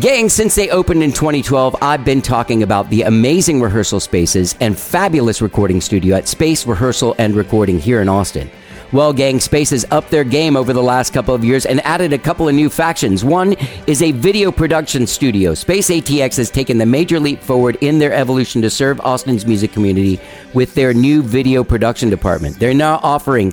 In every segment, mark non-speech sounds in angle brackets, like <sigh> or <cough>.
Gang, since they opened in 2012, I've been talking about the amazing rehearsal spaces and fabulous recording studio at Space Rehearsal and Recording here in Austin. Well, gang, Space has upped their game over the last couple of years and added a couple of new factions. One is a video production studio. Space ATX has taken the major leap forward in their evolution to serve Austin's music community with their new video production department. They're now offering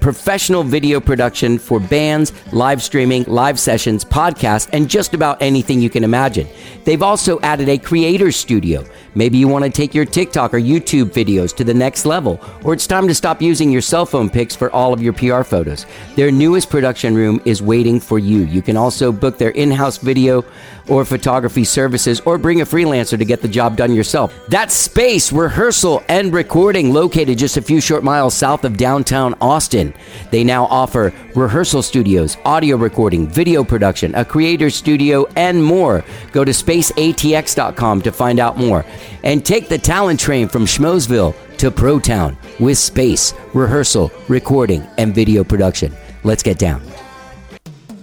professional video production for bands, live streaming, live sessions, podcasts, and just about anything you can imagine. They've also added a creator studio. Maybe you want to take your TikTok or YouTube videos to the next level, or it's time to stop using your cell phone pics for all of your PR photos. Their newest production room is waiting for you. You can also book their in house video or photography services or bring a freelancer to get the job done yourself. That's Space Rehearsal and Recording, located just a few short miles south of downtown Austin. They now offer rehearsal studios, audio recording, video production, a creator studio, and more. Go to spaceatx.com to find out more. And take the talent train from Schmoesville to Protown with space, rehearsal, recording, and video production. Let's get down.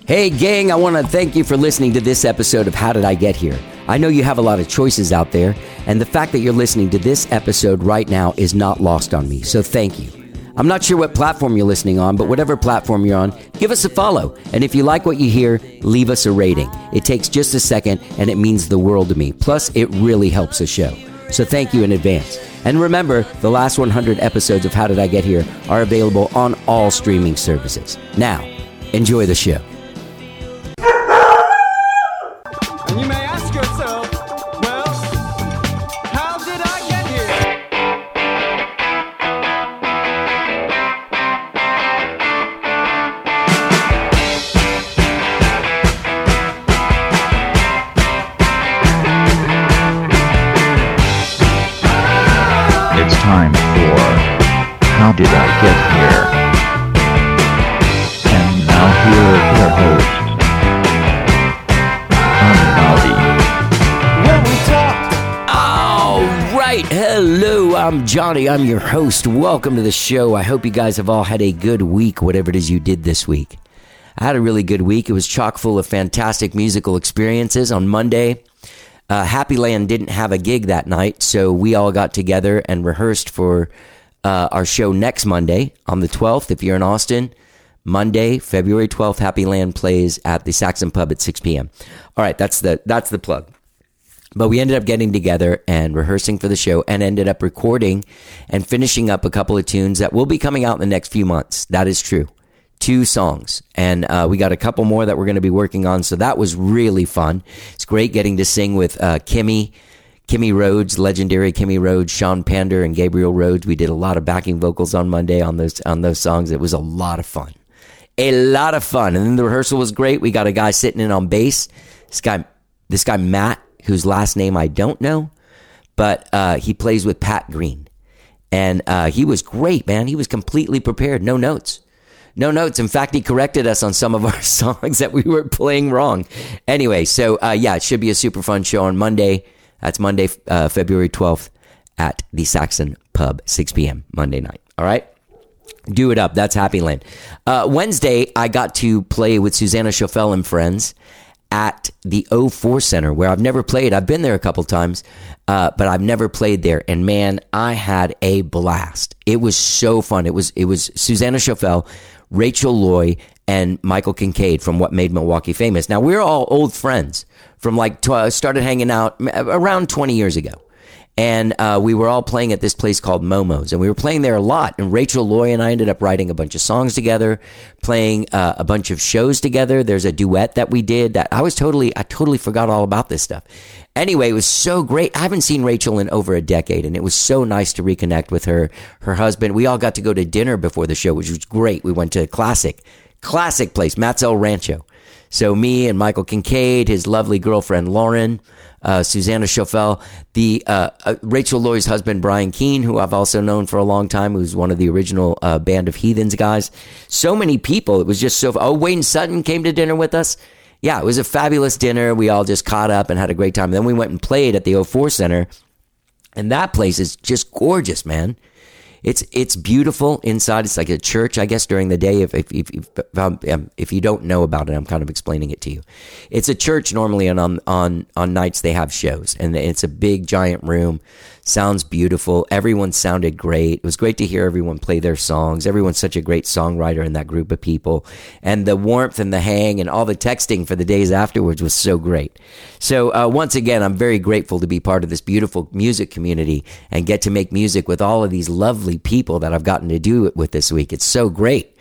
Hey, gang, I want to thank you for listening to this episode of How Did I Get Here? I know you have a lot of choices out there, and the fact that you're listening to this episode right now is not lost on me, so thank you. I'm not sure what platform you're listening on, but whatever platform you're on, give us a follow. And if you like what you hear, leave us a rating. It takes just a second, and it means the world to me. Plus, it really helps the show. So thank you in advance. And remember, the last 100 episodes of How Did I Get Here are available on all streaming services. Now, enjoy the show. I'm your host. Welcome to the show. I hope you guys have all had a good week, whatever it is you did this week. I had a really good week. It was chock full of fantastic musical experiences. On Monday, uh, Happy Land didn't have a gig that night, so we all got together and rehearsed for uh, our show next Monday on the 12th. If you're in Austin, Monday, February 12th, Happy Land plays at the Saxon Pub at 6 p.m. All right, that's the that's the plug. But we ended up getting together and rehearsing for the show and ended up recording and finishing up a couple of tunes that will be coming out in the next few months. That is true. Two songs. And uh, we got a couple more that we're going to be working on. So that was really fun. It's great getting to sing with uh, Kimmie. Kimmie Rhodes, legendary Kimmie Rhodes, Sean Pander, and Gabriel Rhodes. We did a lot of backing vocals on Monday on those on those songs. It was a lot of fun, a lot of fun. And then the rehearsal was great. We got a guy sitting in on bass. This guy, this guy Matt, whose last name I don't know, but uh, he plays with Pat Green, and uh, he was great, man. He was completely prepared, no notes. No notes. In fact, he corrected us on some of our <laughs> songs that we were playing wrong. Anyway, so uh, yeah, it should be a super fun show on Monday. That's Monday, uh, February 12th at the Saxon Pub, 6 p.m. Monday night. All right? Do it up. That's Happy Land. Uh, Wednesday, I got to play with Susanna Schoffel and friends at the O4 Center, where I've never played. I've been there a couple times, uh, but I've never played there. And man, I had a blast. It was so fun. It was it was Susanna Schoffel, Rachel Loy, and Michael Kingcaid from What Made Milwaukee Famous. Now we're all old friends from like tw- started hanging out around 20 years ago. And uh, we were all playing at this place called Momo's, and we were playing there a lot. And Rachel Loy and I ended up writing a bunch of songs together, playing uh, a bunch of shows together. There's a duet that we did that I was totally, I totally forgot all about this stuff. Anyway, it was so great. I haven't seen Rachel in over a decade, and it was so nice to reconnect with her, her husband. We all got to go to dinner before the show, which was great. We went to a classic, classic place, Matt's El Rancho. So me and Michael Kingcaid, his lovely girlfriend Lauren, uh, Susanna Schoffel, the uh, uh, Rachel Loy's husband Brian Keene, who I've also known for a long time, who's one of the original uh, Band of Heathens guys. So many people. It was just so. Oh, Wayne Sutton came to dinner with us. Yeah, it was a fabulous dinner. We all just caught up and had a great time. Then we went and played at the O4 Center, and that place is just gorgeous, man. It's it's beautiful inside. It's like a church, I guess, during the day. If if if, if, um, if you don't know about it, I'm kind of explaining it to you. It's a church normally, and on on on nights they have shows, and it's a big giant room. Sounds beautiful. Everyone sounded great. It was great to hear everyone play their songs. Everyone's such a great songwriter in that group of people, and the warmth and the hang and all the texting for the days afterwards was so great. So uh, once again, I'm very grateful to be part of this beautiful music community and get to make music with all of these lovely people that I've gotten to do it with this week. It's so great.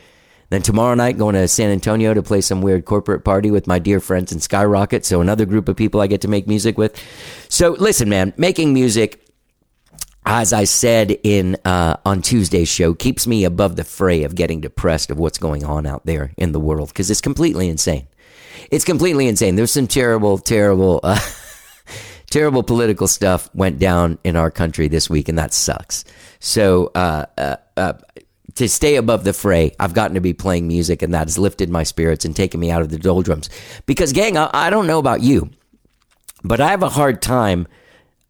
Then tomorrow night, going to San Antonio to play some weird corporate party with my dear friends in Skyrocket. So another group of people I get to make music with. So listen, man, making music, as I said in uh, on Tuesday's show, keeps me above the fray of getting depressed of what's going on out there in the world because it's completely insane. It's completely insane. There's some terrible, terrible. Uh, <laughs> terrible political stuff went down in our country this week, and that sucks. So, uh, uh, uh, to stay above the fray, I've gotten to be playing music, and that has lifted my spirits and taken me out of the doldrums. Because, gang, I, I don't know about you, but I have a hard time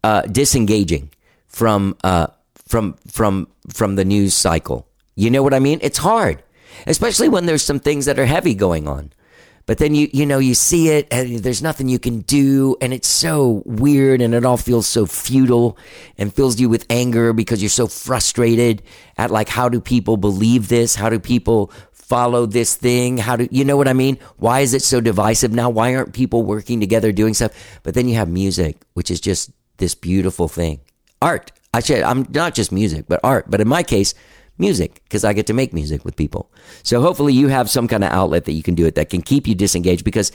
uh, disengaging from uh, from from from the news cycle. You know what I mean? It's hard, especially when there's some things that are heavy going on. But then you you know you see it and there's nothing you can do and it's so weird and it all feels so futile and fills you with anger because you're so frustrated at like how do people believe this? How do people follow this thing? How do you know what I mean? Why is it so divisive now? Why aren't people working together doing stuff? But then you have music, which is just this beautiful thing. Art. I said, I'm not just music, but art. But in my case, music because I get to make music with people. So hopefully you have some kind of outlet that you can do it that can keep you disengaged because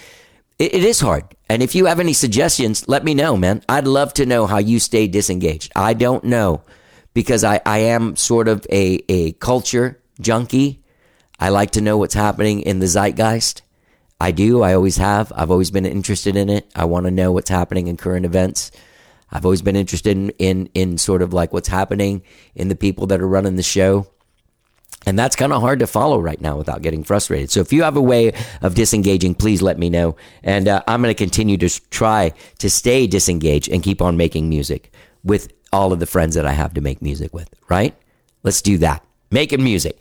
it, it is hard. And if you have any suggestions, let me know, man. I'd love to know how you stay disengaged. I don't know because I, I am sort of a, a culture junkie. I like to know what's happening in the zeitgeist. I do. I always have. I've always been interested in it. I want to know what's happening in current events. I've always been interested in, in, in sort of like what's happening in the people that are running the show. And that's kind of hard to follow right now without getting frustrated. So if you have a way of disengaging, please let me know. And uh, I'm going to continue to try to stay disengaged and keep on making music with all of the friends that I have to make music with, right? Let's do that. Making music.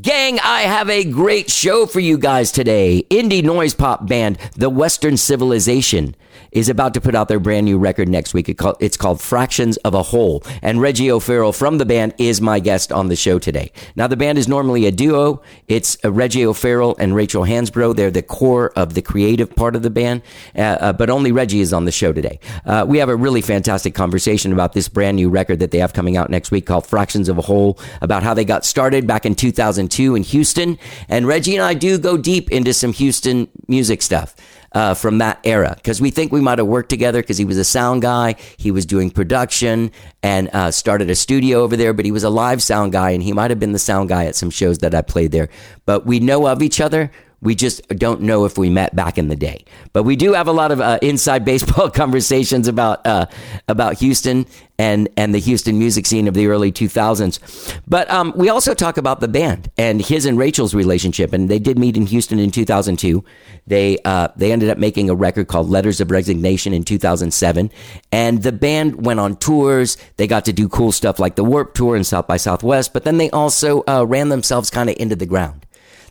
Gang, I have a great show for you guys today. Indie noise pop band, The Western Civilization, is about to put out their brand new record next week. It's called Fractions of a Whole. And Reggie O'Farrell from the band is my guest on the show today. Now, the band is normally a duo. It's uh, Reggie O'Farrell and Rachel Hansbro. They're the core of the creative part of the band, uh, uh, but only Reggie is on the show today. Uh, we have a really fantastic conversation about this brand new record that they have coming out next week called Fractions of a Whole, about how they got started back in 2002 in Houston. And Reggie and I do go deep into some Houston music stuff uh, from that era because we think we might have worked together because he was a sound guy. He was doing production and uh, started a studio over there, but he was a live sound guy and he might have been the sound guy at some shows that I played there. But we know of each other. We just don't know if we met back in the day, but we do have a lot of uh, inside baseball <laughs> conversations about uh, about Houston and and the Houston music scene of the early 2000s. But um, we also talk about the band and his and Rachel's relationship, and they did meet in Houston in 2002. They uh, they ended up making a record called Letters of Resignation in 2007, and the band went on tours. They got to do cool stuff like the Warped Tour and South by Southwest, but then they also uh, ran themselves kind of into the ground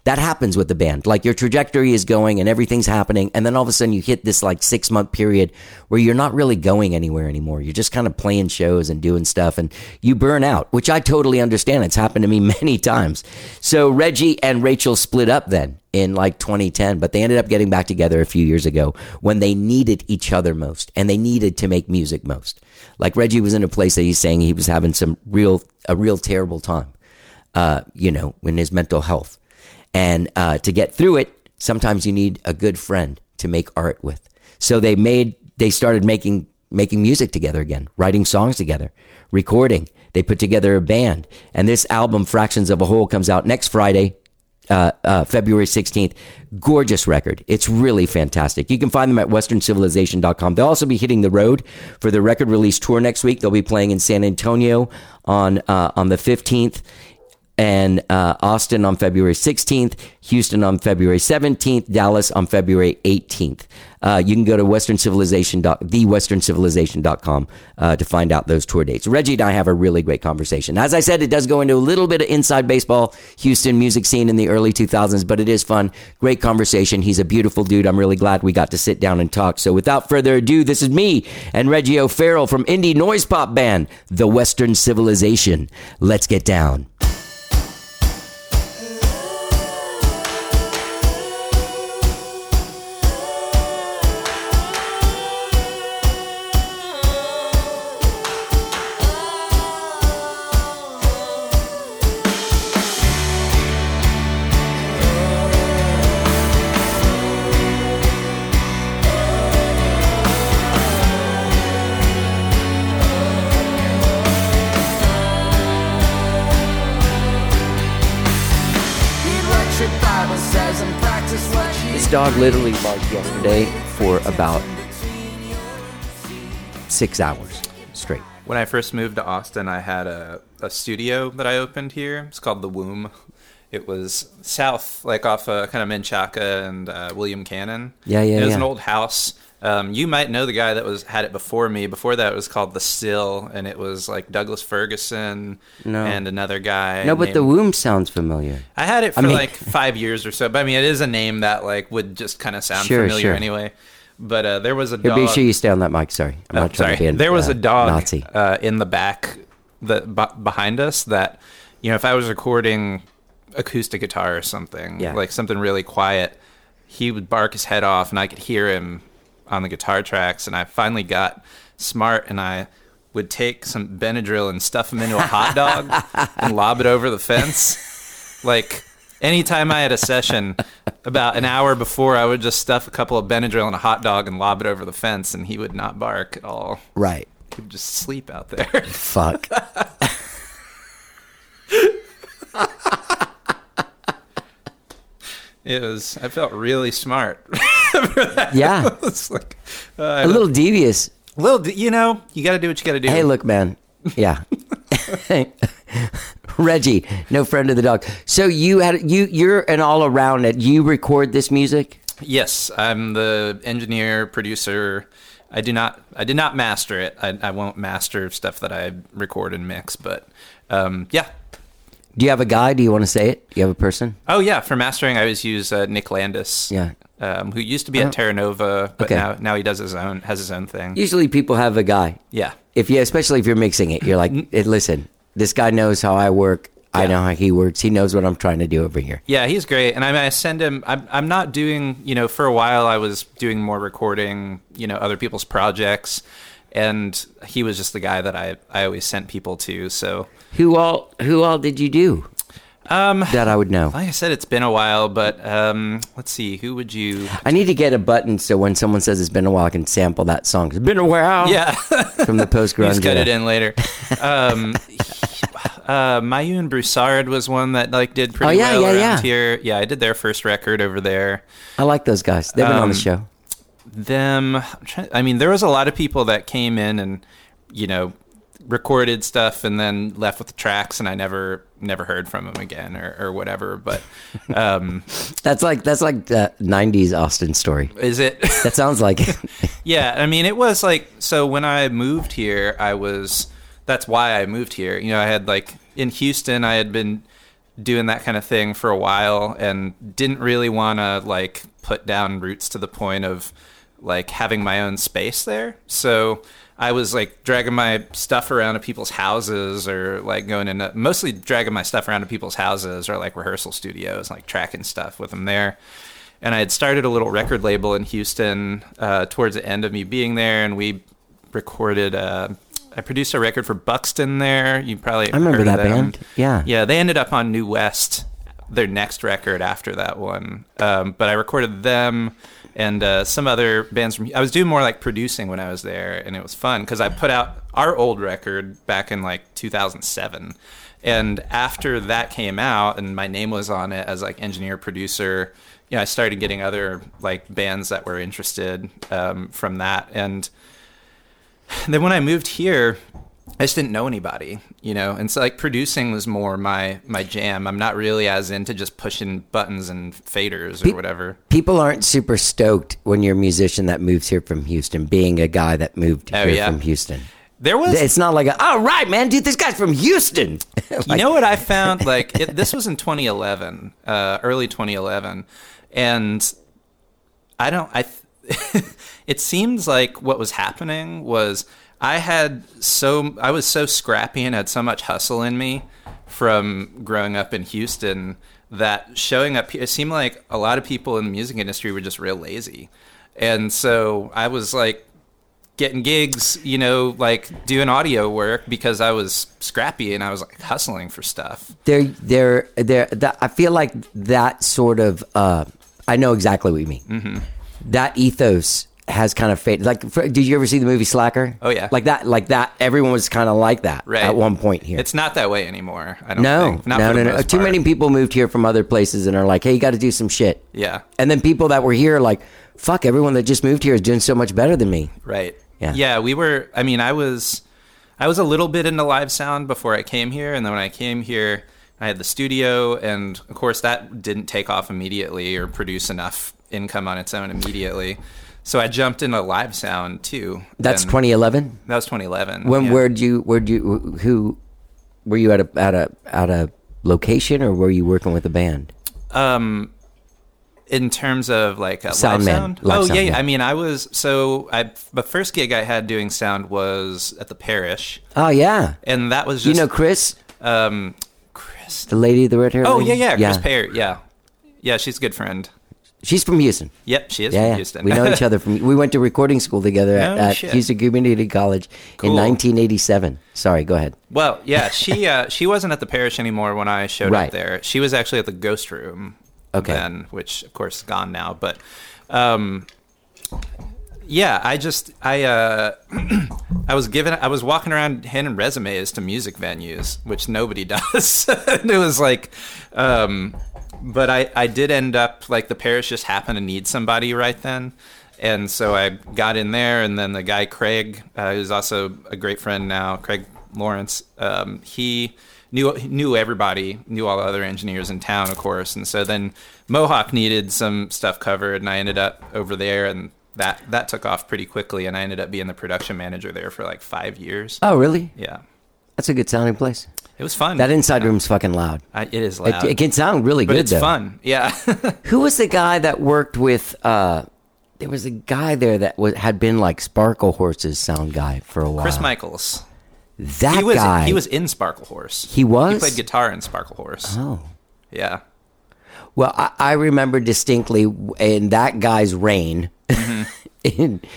that happens with the band. Like your trajectory is going and everything's happening. And then all of a sudden you hit this like six month period where you're not really going anywhere anymore. You're just kind of playing shows and doing stuff and you burn out, which I totally understand. It's happened to me <laughs> many times. So Reggie and Rachel split up then in like 2010, but they ended up getting back together a few years ago when they needed each other most and they needed to make music most. Like Reggie was in a place that he's saying he was having some real, a real terrible time, uh, you know, in his mental health. And uh, to get through it, sometimes you need a good friend to make art with. So they made, they started making making music together again, writing songs together, recording. They put together a band, and this album, Fractions of a Whole, comes out next Friday, uh, uh, February 16th. Gorgeous record. It's really fantastic. You can find them at westerncivilization.com. They'll also be hitting the road for the record release tour next week. They'll be playing in San Antonio on uh, on the 15th and uh, Austin on February 16th, Houston on February 17th, Dallas on February 18th. Uh, you can go to Western Civilization, thewesterncivilization.com uh, to find out those tour dates. Reggie and I have a really great conversation. As I said, it does go into a little bit of inside baseball, Houston music scene in the early 2000s, but it is fun. Great conversation. He's a beautiful dude. I'm really glad we got to sit down and talk. So without further ado, this is me and Reggie O'Farrell from indie noise pop band, The Western Civilization. Let's get down. Dog literally barked yesterday for about six hours straight. When I first moved to Austin, I had a, a studio that I opened here. It's called The Womb. It was south, like off uh, kind of Menchaca and uh, William Cannon. Yeah, yeah, It was yeah. an old house. Um, you might know the guy that was had it before me. Before that, it was called The Still, and it was like Douglas Ferguson No. and another guy. No, but the womb sounds familiar. I had it for I mean- like five years or so. But I mean, it is a name that like would just kind of sound Sure, familiar sure. anyway. But uh, there was a Here, dog. be sure you stay on that mic. Sorry, I'm Oh, not trying sorry. to be there was uh, a dog Nazi. Uh, in the back, that b- behind us. That you know, if I was recording acoustic guitar or something, Yeah. like something really quiet, he would bark his head off, and I could hear him on the guitar tracks. And I finally got smart, and I would take some Benadryl and stuff them into a hot <laughs> dog and lob it over the fence, like. Anytime I had a session, about an hour before, I would just stuff a couple of Benadryl in a hot dog and lob it over the fence, and he would not bark at all. Right. He would just sleep out there. Fuck. <laughs> <laughs> It was. I felt really smart. Yeah. <laughs> it's like A little devious. little. d- You know, you got to do what you got to do. Hey, look, man. Yeah. <laughs> Reggie, no friend of the dog. So you had you you're an all around it. You record this music? Yes, I'm the engineer producer. I do not. I did not master it. I, I won't master stuff that I record and mix. But um, yeah. Do you have a guy? Do you want to say it? Do you have a person? Oh yeah. For mastering, I always use uh, Nick Landis. Yeah. Um, who used to be at Terra Nova, but Okay. now now he does his own has his own thing. Usually people have a guy. Yeah. If you especially if you're mixing it, you're like, "Eh, listen, this guy knows how I work. I know how he works. He knows what I'm trying to do over here. Yeah, he's great, and I, mean, I send him. I'm, I'm not doing. You know, for a while I was doing more recording. You know, other people's projects, and he was just the guy that I I always sent people to. So, Who all who all did you do? Um, That I would know. like I said, it's been a while, but um, let's see, who would you? I need to get a button so when someone says it's been a while, I can sample that song. It's been a while. Yeah, <laughs> From the post grunge. just cut it in later. Um, <laughs> uh, Mayeux and Broussard was one that like did pretty Oh, yeah, well yeah, around yeah. here. Yeah, I did their first record over there. I like those guys. They've been on the Um, show. them I'm trying, i mean there was a lot of people that came in and you know recorded stuff and then left with the tracks and i never never heard from them again or, or whatever but <laughs> um That's like that's like the '90s Austin story. is it <laughs> That sounds like it. <laughs> yeah i mean it was like so when i moved here i was that's why i moved here you know i had like in houston i had been doing that kind of thing for a while and didn't really want to like put down roots to the point of like having my own space there so i was like dragging my stuff around to people's houses or like going in mostly dragging my stuff around to people's houses or like rehearsal studios like tracking stuff with them there and I had started a little record label in Houston uh, towards the end of me being there, and we recorded. Uh, I produced a record for Buxton there. You probably I remember that band. Yeah. yeah. They ended up on New West, their next record after that one. Um, but I recorded them and uh, some other bands from. I was doing more like producing when I was there, and it was fun because I put out our old record back in like 2007. And after that came out, and my name was on it as like engineer producer, you know, I started getting other like bands that were interested um, from that. And then when I moved here, I just didn't know anybody, you know, and so like producing was more my my jam. I'm not really as into just pushing buttons and faders or Pe- whatever. People aren't super stoked when you're a musician that moves here from Houston, being a guy that moved Oh, here yeah. from Houston. There was It's not like, a, all right, man, dude, this guy's from Houston. <laughs> you know what I found? Like it, this was in 2011, uh, early 2011, and I don't. I. th- <laughs> it seems like what was happening was I had so I was so scrappy and had so much hustle in me from growing up in Houston that showing up here it seemed like a lot of people in the music industry were just real lazy, and so I was like getting gigs, you know, like doing audio work because I was scrappy and I was like hustling for stuff. There, there, they're that, I feel like that sort of uh I know exactly what you mean. Mm-hmm. That ethos has kind of faded. Like, for, did you ever see the movie Slacker? Oh, yeah. like that. Like that. Everyone was kind of like that Right. at one point here. It's not that way anymore. I don't no, think. Not no, no, no. Too many people moved here from other places and are like, "Hey, you got to do some shit." Yeah. And then people that were here are like, "Fuck, everyone that just moved here is doing so much better than me." Right. Yeah. Yeah, we were I mean, I was I was a little bit into live sound before I came here and then when I came here I had the studio and of course that didn't take off immediately or produce enough income on its own immediately. So I jumped into live sound too. That's 2011. That was 2011. When yeah. where'd you where'd you who were you at a at a at a location or were you working with a band? um in terms of like a Sound live man. sound oh sound, yeah, yeah. i mean i was so i the first gig i had doing sound was at the parish Oh yeah, and that was you know Chris, um chris the lady, the red hair. oh lady? yeah yeah chris Pear, yeah yeah she's a good friend She's from Houston. yep she is Yeah, from houston we know each <laughs> other from. We went to recording school together at, No at. Houston Community College in 1987. Sorry, go ahead. well yeah <laughs> she uh she wasn't at the parish anymore when i showed Right. up there she was actually at the ghost room Okay. then which of course is gone now but um yeah i just i uh <clears throat> i was given i was walking around handing resumes to music venues which nobody <laughs> does it was like um but i i did end up like the parish just happened to need somebody right then and so i got in there and then the guy craig uh, who's also a great friend now craig lawrence um he knew knew everybody, knew all the other engineers in town, of course. And so then Mohawk needed some stuff covered, and I ended up over there, and that that took off pretty quickly. And I ended up being the production manager there for like five years. Oh really? Yeah, That's a good sounding place. It was fun. That inside room's fucking loud. I, it is It, loud, it can sound really but good it's though. fun. Yeah, <laughs> Who was the guy that worked with? uh There was a guy there that was, had been like Sparklehorse's sound guy for a while. Chris Michaels. That He was guy. he was in Sparklehorse. He was? He played guitar in Sparklehorse. Oh. Yeah. Well, I, I remember distinctly in that guy's reign, Mm-hmm. <laughs> and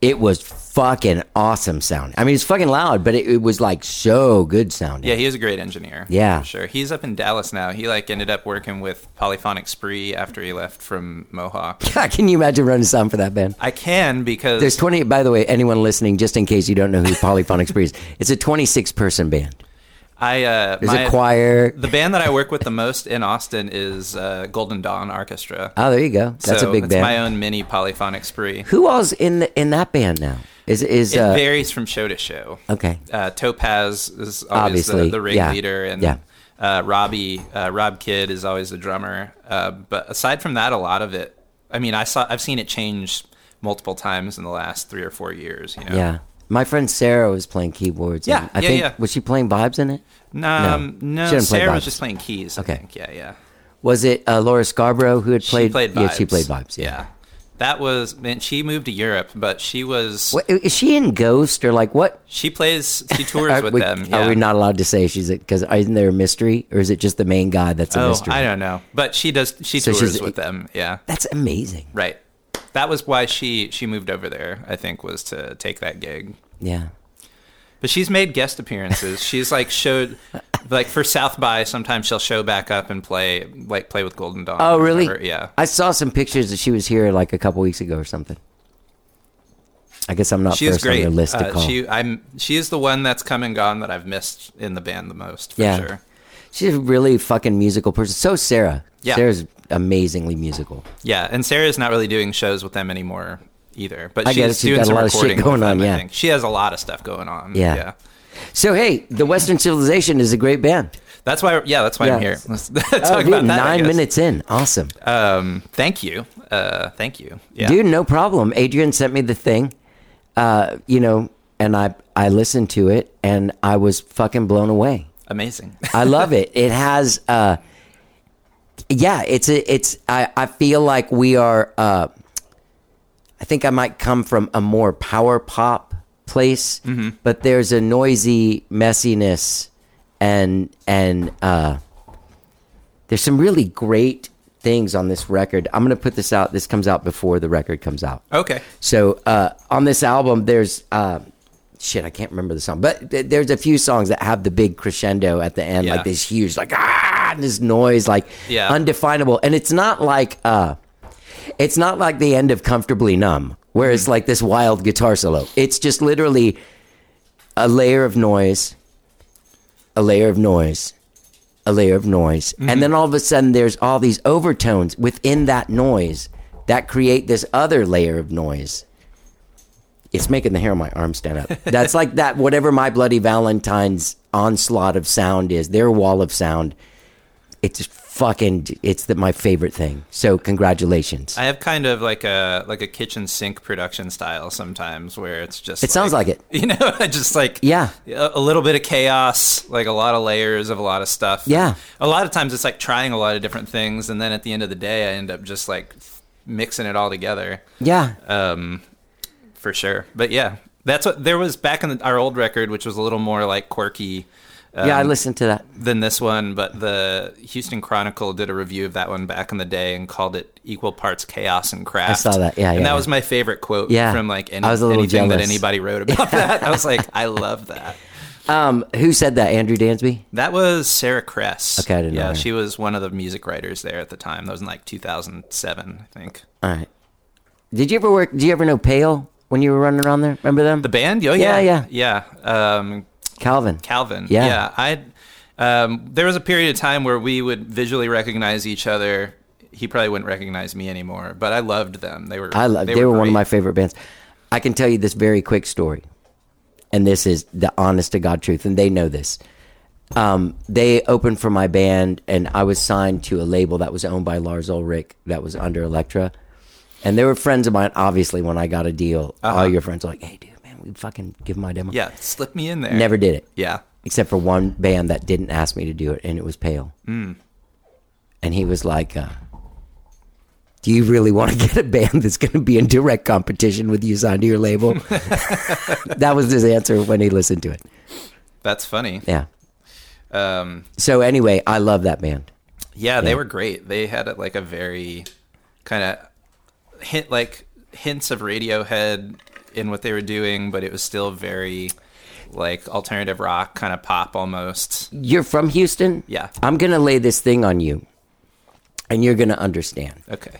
it was fucking awesome sound. I mean, it's fucking loud, but it, it was like so good sounding. Yeah, he is a great engineer. Yeah. sure. He's up in Dallas now. He like ended up working with Polyphonic Spree after he left from Mohawk. <laughs> Can you imagine running sound for that band? I can because There's 20, by the way, anyone listening, just in case you don't know who Polyphonic Spree is, <laughs> it's a 26 person band. I uh, There's my- a choir. The band that I work with the most in Austin is uh, Golden Dawn Arkestra. Oh, there you go. That's so a big band. my own mini polyphonic spree. Who all's in the, in that band now? Is is It uh, varies from show to show. okay? Uh, Topaz is always Obviously, the, the yeah, ringleader, and yeah. uh, Robbie uh, Rob Kidd is always the drummer. Uh, but aside from that, a lot of it. I mean, I saw I've seen it change multiple times in the last three or four years. You know. Yeah. My friend Sarah was playing keyboards. Yeah, I yeah, think yeah. was she playing vibes in it? Um, She no, didn't play Sarah was just playing keys. I Okay. think. Yeah, yeah. Was it uh, Laura Scarborough who had played? she played vibes. Yeah, she played vibes. Yeah. That was man. She moved to Europe, but she was. What, is she in Ghost or like what? She plays. She tours <laughs> with we, them. are yeah. we not allowed to say she's because isn't there a mystery or is it just the main guy that's a Oh, mystery? I don't know, but she does. She So tours with them. Yeah, That's amazing. right. That was why she she moved over there. I think was to take that gig. Yeah. But she's made guest appearances. she's like showed like for South by. Sometimes she'll show back up and play like play with Golden Dawn. Oh, really? whatever. Yeah. I saw some pictures that she was here like a couple weeks ago or something. I guess I'm not She's first on great. your list to Uh, call. she I'm she is the one that's come and gone that I've missed in the band the most for Yeah. sure. She's a really fucking musical person. So is Sarah. Yeah. Sarah's amazingly musical. Yeah, and Sarah's not really doing shows with them anymore either. But she's. She's doing some lot of shit recording going with them, yeah. she has a lot of stuff going on. Yeah. yeah. So hey, the Western Civilization is a great band. That's why. Yeah, that's why I'm here. <laughs> Let's talk Oh, dude, about that. Nine minutes in, awesome, Um, thank you. Uh, thank you. Yeah. dude. No problem. Adrian sent me the thing, uh, you know, and I I listened to it and I was fucking blown away. Amazing. I love <laughs> it. It has, uh, yeah, it's a, it's. I, I feel like we are. Uh, I think I might come from a more power pop place, but there's a noisy messiness, and and uh, there's some really great things on this record. I'm gonna put this out. This comes out before the record comes out. okay. So uh, on this album, there's uh, shit. I can't remember the song, but th- there's a few songs that have the big crescendo at the end, Yeah. like this huge, like ah, and this noise, like Yeah. undefinable. And it's not like uh, it's not like the end of "Comfortably Numb," where it's like this wild guitar solo. It's just literally a layer of noise, a layer of noise, a layer of noise. Mm-hmm. And then all of a sudden there's all these overtones within that noise that create this other layer of noise. It's making the hair on my arm stand up. <laughs> That's like that whatever my bloody Valentine's onslaught of sound is, their wall of sound. It's fucking it's the, my favorite thing. So congratulations. I have kind of like a like a kitchen sink production style sometimes, where it's just. It sounds like it. <laughs> You know, I just like Yeah. a, a little bit of chaos, like a lot of layers of a lot of stuff. Yeah. a lot of times it's like trying a lot of different things, and then at the end of the day, I end up just like mixing it all together. yeah. um, for sure. But yeah, that's what there was back in the, our old record, which was a little more like quirky. Um, yeah, I listened to that. Than this one, but the Houston Chronicle did a review of that one back in the day and called it equal parts chaos and craft. I saw that. Yeah, and yeah, that yeah. was my favorite quote Yeah. from like any, I was a little anything that anybody wrote about <laughs> that. I was like, I love that. Um, who said that? Andrew Dansby? That was Sarah Kress. Okay, I didn't know Yeah, she was one of the music writers there at the time. That was in like 2007, I think. All right. Did you ever work? Did you ever know Pale when you were running around there? Remember them? The band? Oh, Yeah, yeah. Yeah. Um, Calvin. Calvin. Yeah. Yeah. I um, there was a period of time where we would visually recognize each other. He probably wouldn't recognize me anymore, but I loved them. They were I love. They, were, one of my favorite bands. I can tell you this very quick story, and this is the honest to God truth, and they know this. Um, they opened for my band, and I was signed to a label that was owned by Lars Ulrich, that was under Elektra, and they were friends of mine. Obviously, when I got a deal, Uh-huh. all your friends were like, "Hey, dude, fucking give my demo." Yeah, slip me in there. never did it. Yeah. except for one band that didn't ask me to do it, and it was Pale. Hmm. And he was like, uh, "Do you really want to <laughs> get a band that's going to be in direct competition with you signed to your label?" <laughs> <laughs> that was his answer when he listened to it. That's funny. Yeah. Um, So anyway, I love that band. yeah, they were great. They had like a very kind of hint like hints of Radiohead in what they were doing, but it was still very like alternative rock kind of pop almost. You're from Houston. Yeah. I'm going to lay this thing on you, and you're going to understand. Okay.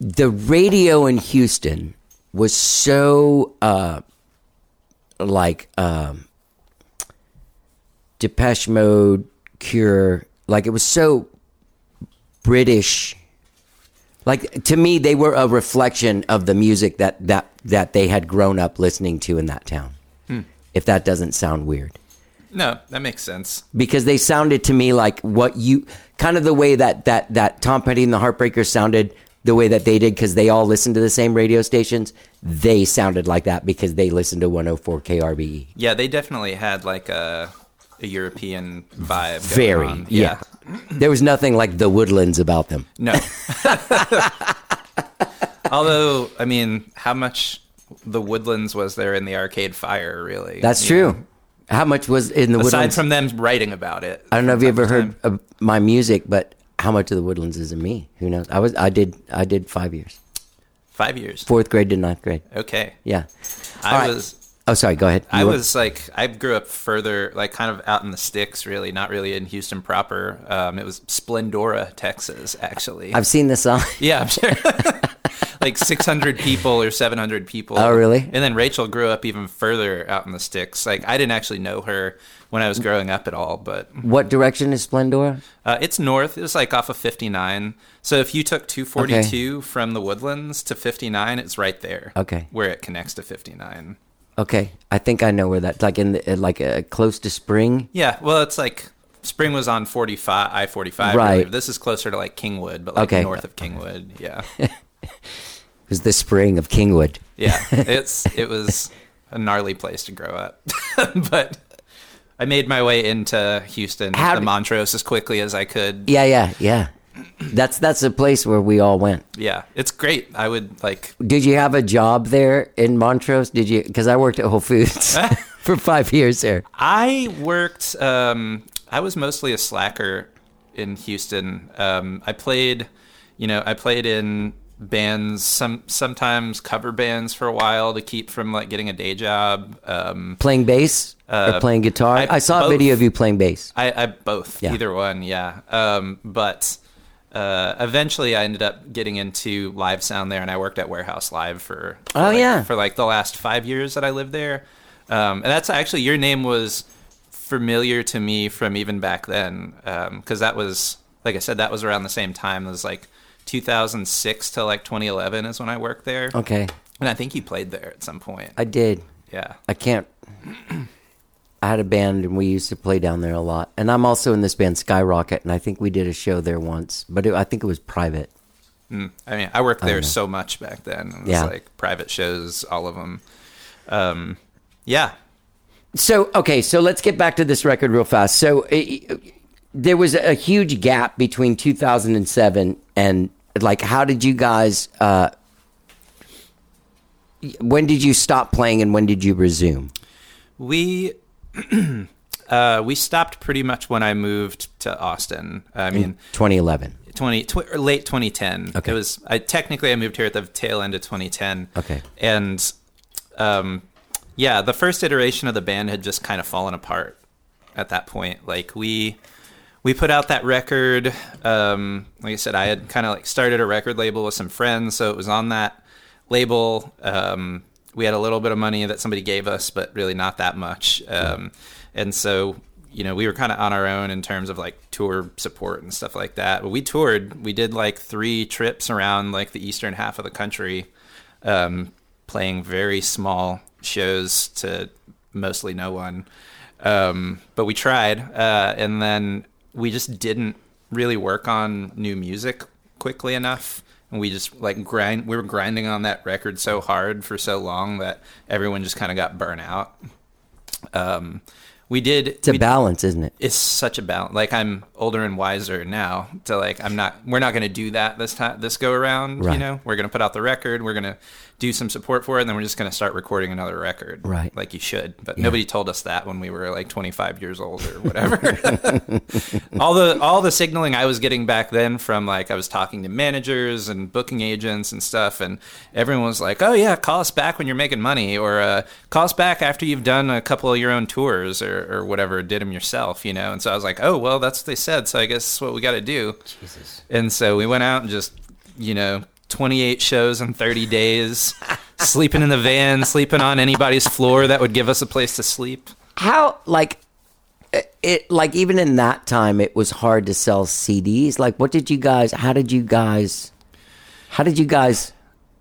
the radio in Houston was so uh like um Depeche Mode, Cure, like it was so British. Like to me, they were a reflection of the music that that that they had grown up listening to in that town. Hmm. If that doesn't sound weird No, that makes sense. because they sounded to me like what you kind of the way that that that Tom Petty and the Heartbreakers sounded the way that they did because they all listened to the same radio stations. They sounded like that because they listened to 104 KRBE. Yeah, they definitely had like a a European vibe. Very, on. yeah. <clears throat> There was nothing like the Woodlands about them. No. <laughs> Although, I mean, how much the Woodlands was there in the Arcade Fire? Really? That's true. know? How much was in the Aside Woodlands? from them writing about it. I don't know if you ever heard of my music, but how much of the Woodlands is in me? Who knows? I was I did I did five years, five years. fourth grade to ninth grade. Okay. Yeah. I right. was. Oh, sorry. Go ahead. I were- was like, I grew up further, like kind of out in the sticks, really, not really in Houston proper. Um, it was Splendora, Texas, actually. I've seen this song. <laughs> Yeah, I'm sure. <laughs> like 600 people or 700 people. Oh, really? And then Rachel grew up even further out in the sticks. Like I didn't actually know her when I was growing up at all, but What direction is Splendora? uh, it's north. It's like off of 59. So if you took 242 from the Woodlands to 59, it's right there. Okay. Where it connects to 59. Okay, I think I know where that. Like in the, like uh, close to spring. Yeah, well, it's like Spring was on 45, I 45. Right. This is closer to like Kingwood, but like Okay. north of Kingwood. Yeah. <laughs> It was the spring of Kingwood. Yeah. <laughs> It's, it was a gnarly place to grow up. <laughs> but I made my way into Houston, How the Montrose, as quickly as I could. Yeah, yeah, yeah. That's that's a place where we all went. Yeah. It's great. I would like, Did you have a job there in Montrose? Did you? Because I worked at Whole Foods <laughs> <laughs> for five years there. I worked. Um, I was mostly a slacker in Houston. Um, I played, you know, I played in bands, some sometimes cover bands for a while to keep from like getting a day job. Um, Playing bass or Uh, playing guitar? I, I- saw a video of you playing bass. I, I both, Yeah. either one, yeah. Um, but uh, eventually, I ended up getting into live sound there, and I worked at Warehouse Live for, for Oh, like, yeah. for like the last five years that I lived there. Um, and that's actually your name was familiar to me from even back then, because that was like I said, that was around the same time. It was like 2006 to like 2011 is when I worked there, Okay, and I think you played there at some point. I did. yeah. I can't. I had a band and we used to play down there a lot. And I'm also in this band Skyrocket, and I think we did a show there once, but it, I think it was private. I mean, I worked there know. so much back then. It was Yeah. like private shows, all of them. Um, yeah. So okay, so let's get back to this record real fast. So i there was a huge gap between 2007 and like, how did you guys? Uh, when did you stop playing and when did you resume? We uh, we stopped pretty much when I moved to Austin. I mean, 2011. 20 tw- late 2010. Okay. It was I technically I moved here at the tail end of 2010. Okay. And um yeah, the first iteration of the band had just kind of fallen apart at that point. Like we we put out that record um like I said I had kind of like started a record label with some friends, so it was on that label um we had a little bit of money that somebody gave us, but really not that much. Um, and so, you know, we were kind of on our own in terms of like tour support and stuff like that. But we toured. We did like three trips around like the eastern half of the country, um, playing very small shows to mostly no one. Um, but we tried, uh, and then we just didn't really work on new music quickly enough. And we just like grind. We were grinding on that record so hard for so long that everyone just kind of got burnt out. Um, we did. It's a we- balance, isn't it? it's such a balance. Like I'm older and wiser now to like I'm not. We're not going to do that this time. This go around. Right. You know, we're going to put out the record. We're going to do some support for it, and then we're just going to start recording another record. Right. Like you should. But nobody told us that when we were like 25 years old or whatever. <laughs> <laughs> all the all the signaling I was getting back then from like I was talking to managers and booking agents and stuff, and everyone was like, "Oh yeah, call us back when you're making money, or uh, call us back after you've done a couple of your own tours or, or whatever, did them yourself," you know. And so I was like, "Oh well, that's what they said, so I guess what we got to do." Jesus. And so we went out and just, you know, 28 shows in 30 days, sleeping in the van, sleeping on anybody's floor that would give us a place to sleep. How like it like even in that time it was hard to sell CDs. Like what did you guys how did you guys how did you guys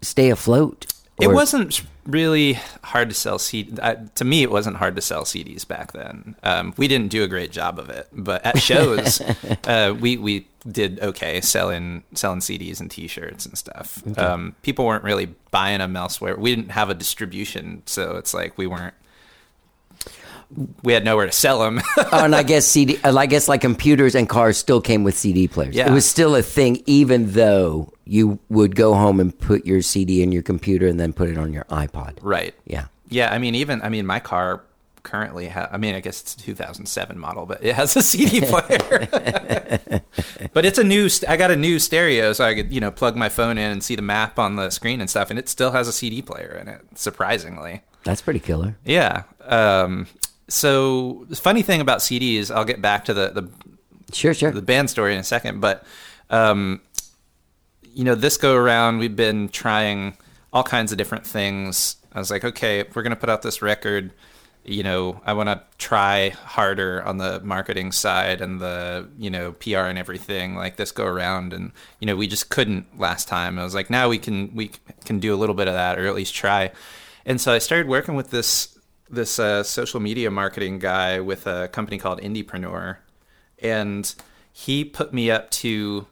stay afloat? It wasn't really hard to sell CDs. Uh, to me, it wasn't hard to sell CDs back then. Um, we didn't do a great job of it, but at <laughs> shows, uh, we we did okay selling selling CDs and T-shirts and stuff. Um, people weren't really buying them elsewhere. We didn't have a distribution, so it's like we weren't. We had nowhere to sell them. <laughs> Oh, and I guess CD I guess like computers and cars still came with CD players. Yeah. It was still a thing even though you would go home and put your CD in your computer and then put it on your iPod. right. Yeah. Yeah, I mean, even I mean, my car currently ha- I mean, I guess it's a 2007 model, but it has a CD <laughs> player. but it's a new. St- I got a new stereo, so I could you know plug my phone in and see the map on the screen and stuff, and it still has a CD player in it. Surprisingly, That's pretty killer. yeah. Um, so the funny thing about CDs, I'll get back to the the Sure, sure. the band story in a second, but um, you know, this go around, we've been trying all kinds of different things. I was like, okay, if we're gonna put out this record, you know, I want to try harder on the marketing side and the you know PR and everything like this go around, and you know, we just couldn't last time. I was like, now we can we can do a little bit of that, or at least try. And so I started working with this this uh, social media marketing guy with a company called Indiepreneur, and he put me up to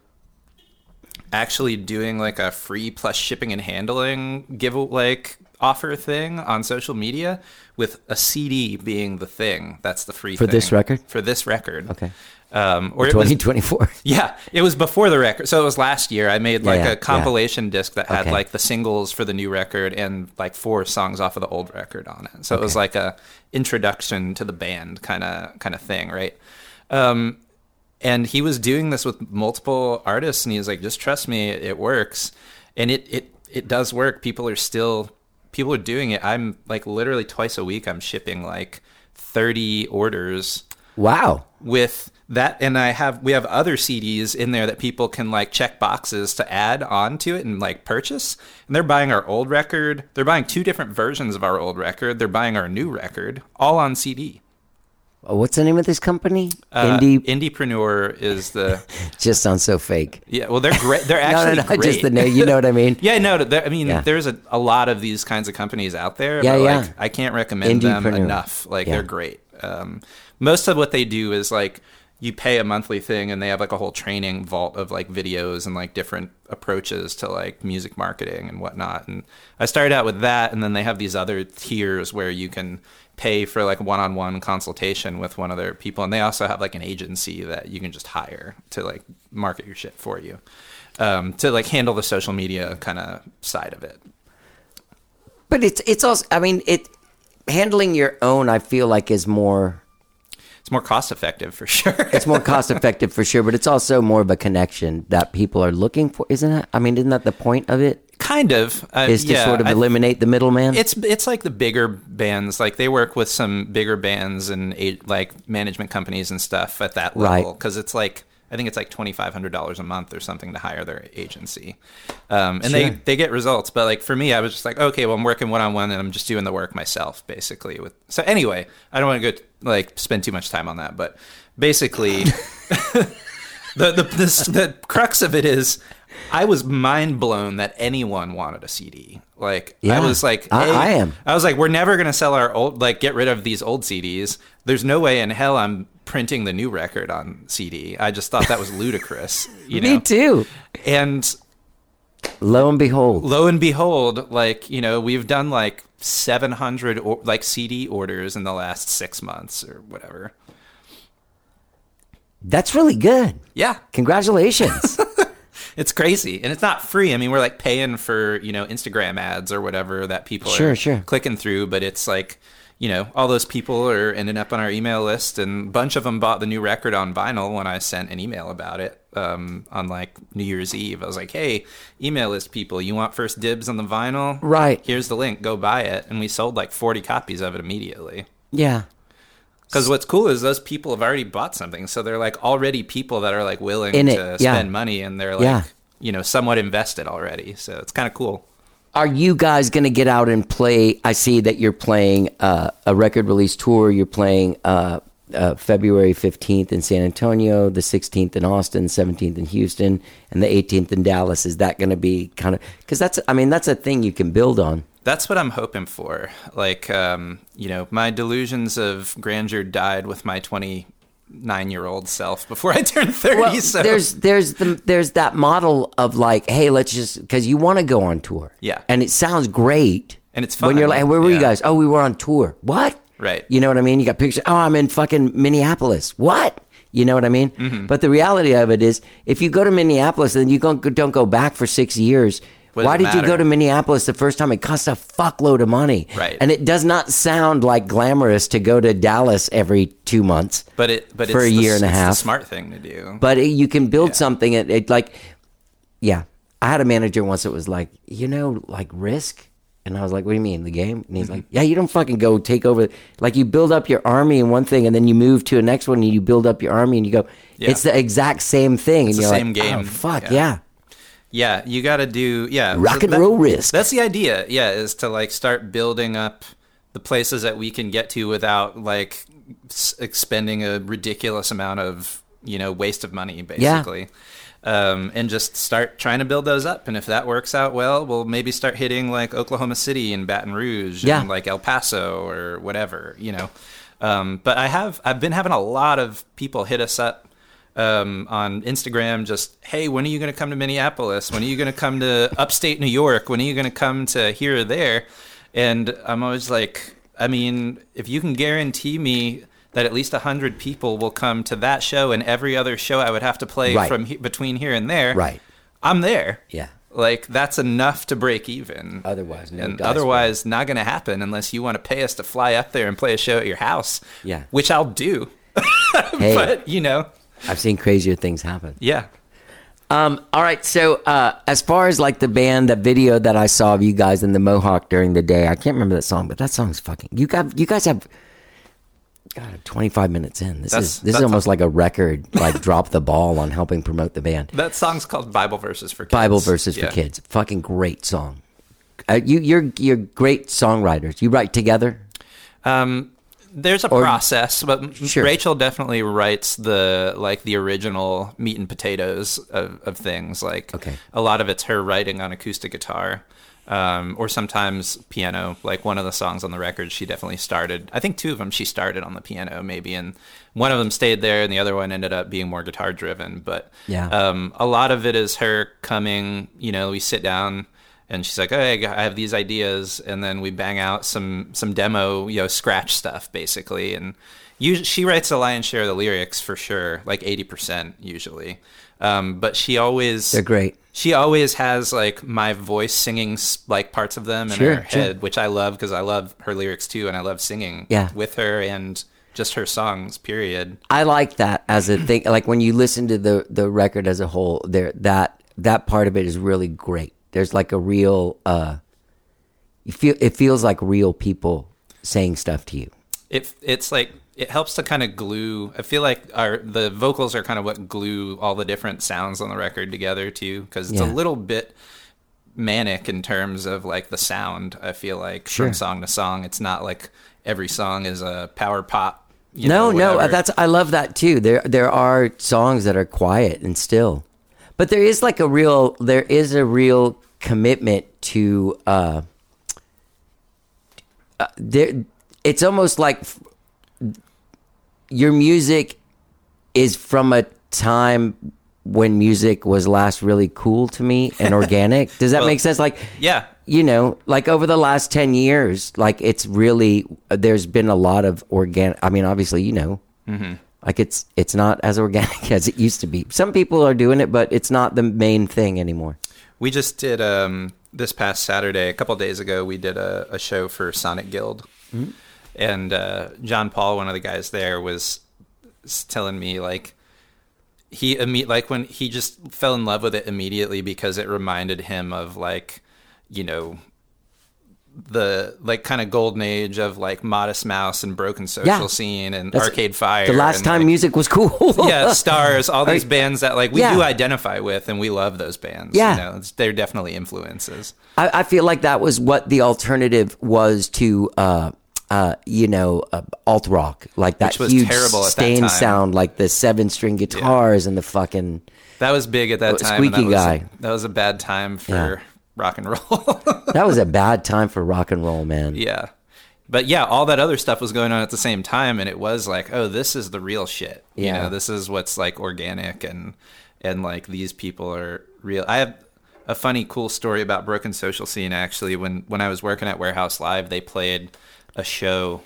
actually doing like a free plus shipping and handling give like offer thing on social media with a CD being the thing. That's the free For thing. this record? For this record. Okay. Um, or 2024. <laughs> yeah, it was before the record. So it was last year. I made like Yeah, yeah, a compilation disc that had Okay. like the singles for the new record and like four songs off of the old record on it. So it was like a introduction to the band kind of kind of thing, right? Um, and he was doing this with multiple artists, and he was like, "Just trust me, it works." And it it it does work. People are still people are doing it. I'm like literally twice a week. I'm shipping like thirty orders Wow. with that and i have we have other cds in there that people can like check boxes to add on to it and like purchase and they're buying our old record they're buying two different versions of our old record they're buying our new record all on cd What's the name of this company? uh, Indie. Indepreneur is the <laughs> just sounds so fake. yeah well they're great they're <laughs> No, actually no, no. great Just the name. You know what I mean? <laughs> yeah no i mean Yeah. there's a, a lot of these kinds of companies out there Yeah, but yeah. like i can't recommend them enough like Yeah. they're great um, most of what they do is like you pay a monthly thing and they have like a whole training vault of like videos and like different approaches to like music marketing and whatnot and i started out with that and then they have these other tiers where you can pay for like one-on-one consultation with one of their people and they also have like an agency that you can just hire to like market your shit for you um, to like handle the social media kind of side of it But it's it's also. I mean, it handling your own. I feel like is more. It's more cost effective for sure <laughs> It's more cost effective for sure, but it's also more of a connection that people are looking for, isn't it? I mean, isn't that the point of it? kind of uh, Is to yeah, sort of I- eliminate the middleman. It's it's like the bigger bands, like they work with some bigger bands and like management companies and stuff at that level because it's like I think it's like twenty five hundred dollars a month or something to hire their agency, um, and they Sure. they get results. But like for me, I was just like, okay, well, I'm working one on one and I'm just doing the work myself, basically. With so anyway, I don't want to go like spend too much time on that, but basically, <laughs> <laughs> the the this, the crux of it is. I was mind blown that anyone wanted a CD. Like Yeah. I was like, I- I am. I was like, we're never gonna sell our old, like, get rid of these old CDs. There's no way in hell I'm printing the new record on CD. I just thought that was <laughs> ludicrous, you know. Me too. And Lo and behold, lo and behold, like you know, we've done like 700 or, like CD orders in the last six months or whatever. that's really good. Yeah, Congratulations. <laughs> it's crazy, and it's not free. I mean, we're like paying for you know Instagram ads or whatever that people Sure, are sure. clicking through, but it's like you know all those people are ending up on our email list, and a bunch of them bought the new record on vinyl when I sent an email about it um, on like New Year's Eve. I was like, hey, email list people, you want first dibs on the vinyl? Right. Here's the link. Go buy it, and we sold like 40 copies of it immediately. yeah. Because what's cool is those people have already bought something, so they're like already people that are like willing to yeah. spend money, and they're like Yeah. you know somewhat invested already. So it's kind of cool. Are you guys going to get out and play? I see that you're playing uh, a record release tour. You're playing uh, uh, February 15th in San Antonio, the 16th in Austin, 17th in Houston, and the 18th in Dallas. Is that going to be kind of because that's? I mean, that's a thing you can build on. That's what I'm hoping for. Like, um, you know, my delusions of grandeur died with my 29 year old self before I turned 30. Well, so there's there's the there's that model of like, hey, let's just because you want to go on tour, Yeah. and it sounds great, And it's fun. when you're like, where were you guys? Oh, we were on tour. What? Right. You know what I mean? You got pictures. Oh, I'm in fucking Minneapolis. What? You know what I mean? Mm-hmm. But the reality of it is, if you go to Minneapolis and you don't don't go back for six years. Why it did you go to Minneapolis the first time? It costs a fuckload of money. Right. And it does not sound like glamorous to go to Dallas every two months. but it, but for it's a the- year and a it's the half. smart thing to do. But it, you can build something. It, it like, yeah. I had a manager once that was like, you know, like risk. And I was like, what do you mean, the game? And he's mm-hmm. like, yeah, you don't fucking go take over. Like you build up your army in one thing and then you move to a next one and you build up your army and you go, Yeah. it's the exact same thing. It's and you're same like, game. Oh, fuck, Yeah. yeah. Yeah, you got to do yeah. Rock so and roll risk. That's the idea. Yeah, is to like start building up the places that we can get to without like s- expending a ridiculous amount of you know waste of money, basically. um, and just start trying to build those up. And if that works out well, we'll maybe start hitting like Oklahoma City and Baton Rouge Yeah. and like El Paso or whatever, you know. Um, but I have I've been having a lot of people hit us up um, on Instagram. Just hey, when are you going to come to Minneapolis? When are you going to come to upstate New York? When are you going to come to here or there? And I'm always like, I mean, if you can guarantee me that at least hundred people will come to that show and every other show I would have to play Right. from he- between here and there, Right. I'm there. Yeah. Like that's enough to break even. Otherwise, no and otherwise, not going to happen unless you want to pay us to fly up there and play a show at your house. Yeah. which I'll do. <laughs> Hey, But you know, I've seen crazier things happen. yeah. Um, all right, so uh, as far as like the band, the video that I saw of you guys in the Mohawk during the day, I can't remember that song, but that song's fucking. You got, you guys have. God, 25 minutes in. This That's- is this is almost a- like a record, like drop the ball on helping promote the band. That song's called Bible verses for kids. Bible verses for kids. Fucking great song. Uh, you you're you're great songwriters. You write together. Um, there's a Or- process, but Sure. Rachel definitely writes the like the original meat and potatoes of, of things. Like Okay. a lot of it's her writing on acoustic guitar, um, or sometimes piano. Like one of the songs on the record, she definitely started. I think two of them she started on the piano, maybe, and one of them stayed there, and the other one ended up being more guitar driven. But Yeah. um, a lot of it is her coming. You know, we sit down and she's like, "Hey, I have these ideas," and then we bang out some some demo, you know, scratch stuff basically. And usually, she writes the lion's share of the lyrics for sure, like eighty percent usually. Um, but she always They're great. She always has like my voice singing like parts of them in Sure, her sure. head, which I love because I love her lyrics too, and I love singing Yeah. with her and just her songs. Period. I like that as a thing. Like when you listen to the the record as a whole, there that that part of it is really great. There's like a real. uh You feel it feels like real people saying stuff to you. it it's like it helps to kind of glue i feel like our the vocals are kind of what glue all the different sounds on the record together too because it's Yeah. a little bit manic in terms of like the sound i feel like Sure. from song to song it's not like every song is a power pop you no, know, no, that's I love that too. There there are songs that are quiet and still, but there is like a real there is a real commitment to uh, uh there. It's almost like f- your music is from a time when music was last really cool to me and <laughs> organic. Does that Well, make sense? Like yeah you know, like over the last 10 years, like it's really, there's been a lot of organic. I mean, obviously, you know, like it's, it's not as organic <laughs> as it used to be. Some people are doing it, but it's not the main thing anymore. we just did um this past saturday a couple days ago we did a, a show for sonic guild and uh, john paul one of the guys there was telling me like he imme- like when he just fell in love with it immediately because it reminded him of like you know the like kind of golden age of like modest mouse and broken social Yeah. scene and That's- arcade fire The last time like, music was cool. <laughs> yeah stars all <laughs> these bands that like we Yeah. do identify with and we love those bands Yeah. you know it's, they're definitely influences I, I feel like that was what the alternative was to, uh, uh, you know, uh, alt rock, like that Which was huge terrible at that Staind time. sound, like the seven string guitars and the fucking. that was big at that Oh, time squeaky that was, guy. that was a bad time for Yeah. Rock and roll <laughs> That was a bad time for rock and roll, man. Yeah. But yeah, all that other stuff was going on at the same time and it was like, oh, this is the real shit. You Yeah. know, this is what's like organic and and like these people are real. I have a funny cool story about Broken Social Scene actually when when I was working at Warehouse Live, they played a show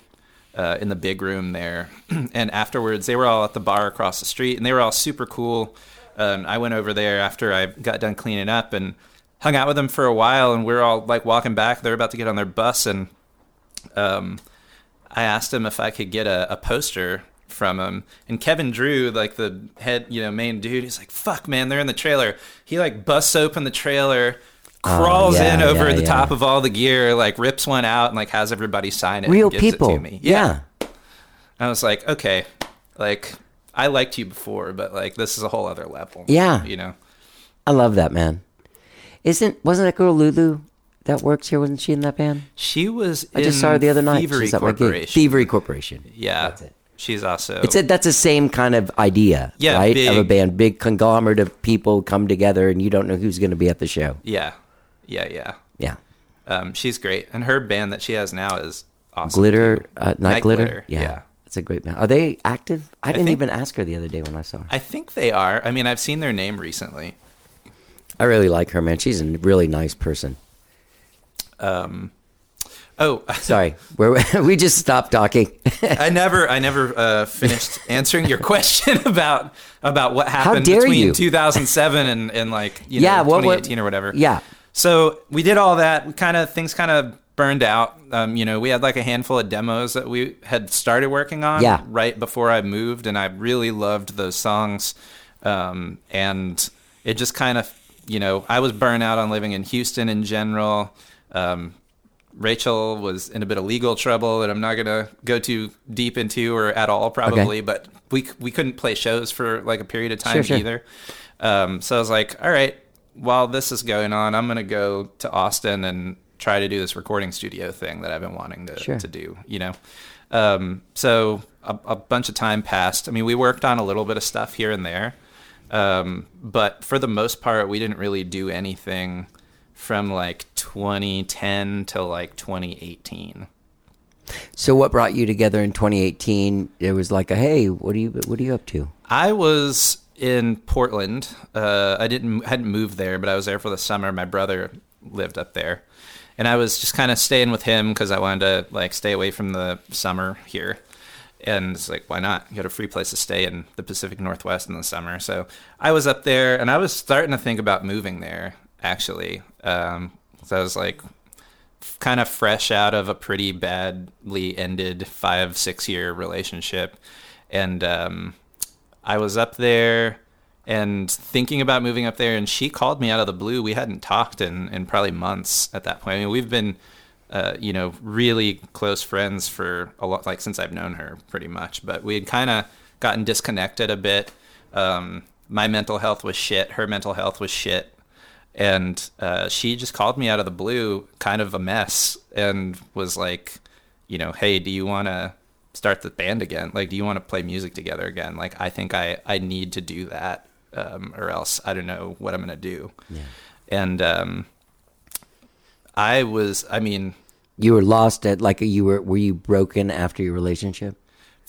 uh, in the big room there. <clears throat> and afterwards, they were all at the bar across the street, and they were all super cool. Um, I went over there after I got done cleaning up and hung out with them for a while. And we are all like walking back. They're about to get on their bus, and um, I asked him if I could get a, a poster from him. And Kevin Drew, like the head, you know, main dude, he's like, "Fuck, man, they're in the trailer." He like busts open the trailer. Crawls Oh, yeah, in over yeah, the yeah. top of all the gear, like rips one out and like has everybody sign it. and Real gives it people. to me. yeah. I was like, okay, like I liked you before, but like this is a whole other level. Yeah. you know. I love that man. Isn't wasn't that girl Lulu that works here? Wasn't she in that band? She was. I just saw her the other night. Thievery She's at my gig. Corporation. Thievery Corporation. Yeah, That's it. She's also It's a, that's the same kind of idea, Yeah, right? Of a band, big conglomerate of people come together, and you don't know who's going to be at the show. yeah, yeah, yeah. Yeah, Um, she's great, and her band that she has now is awesome. glitter, uh, night, Night glitter. Glitter, Yeah, yeah. it's a great band. Are they active? I didn't think- even ask her the other day when I saw her. I think they are. I mean, I've seen their name recently. I really like her, man. She's a really nice person. Oh, <laughs> Sorry, we're, <laughs> we just stopped talking. I <laughs> never, I never uh, finished answering your question about about what happened between you. 2007 and, and like you Yeah, know what- what- 2018 or whatever. yeah. So we did all that. We kind of things kind of burned out. Um, you know, we had like a handful of demos that we had started working on Yeah. right before I moved, and I really loved those songs. Um, and it just kind of, you know, I was burnt out on living in Houston in general. Um, Rachel was in a bit of legal trouble that I'm not gonna go too deep into or at all probably, but we we couldn't play shows for like a period of time Sure, sure. either. Um, so I was like, all right, while this is going on, I'm gonna go to Austin and try to do this recording studio thing that I've been wanting to Sure. to do. You know, um, so a, a bunch of time passed. I mean, we worked on a little bit of stuff here and there, um, but for the most part, we didn't really do anything from like 2010 till like 2018. so, what brought you together in 2018? It was like a hey, what are you what are you up to? I was in Portland. Uh, I didn't hadn't moved there, but I was there for the summer. My brother lived up there, and I was just kind of staying with him because I wanted to like stay away from the summer here. And it's like, why not? You got a free place to stay in the Pacific Northwest in the summer. So I was up there, and I was starting to think about moving there. Actually, um, so I was like, kind of fresh out of a pretty badly ended five six year relationship and um, i was up there and thinking about moving up there and she called me out of the blue we hadn't talked in, in probably months at that point i mean we've been uh, you know really close friends for a lot like since i've known her pretty much but we had kind of gotten disconnected a bit um, my mental health was shit her mental health was shit and uh, she just called me out of the blue, kind of a mess, and was like, you know, hey, do you want to start the band again? Like, do you want to play music together again? Like, I think I I need to do that, um, or else I don't know what I'm gonna do. Yeah. And um, I was, I mean, You were lost at like you were were you broken after your relationship?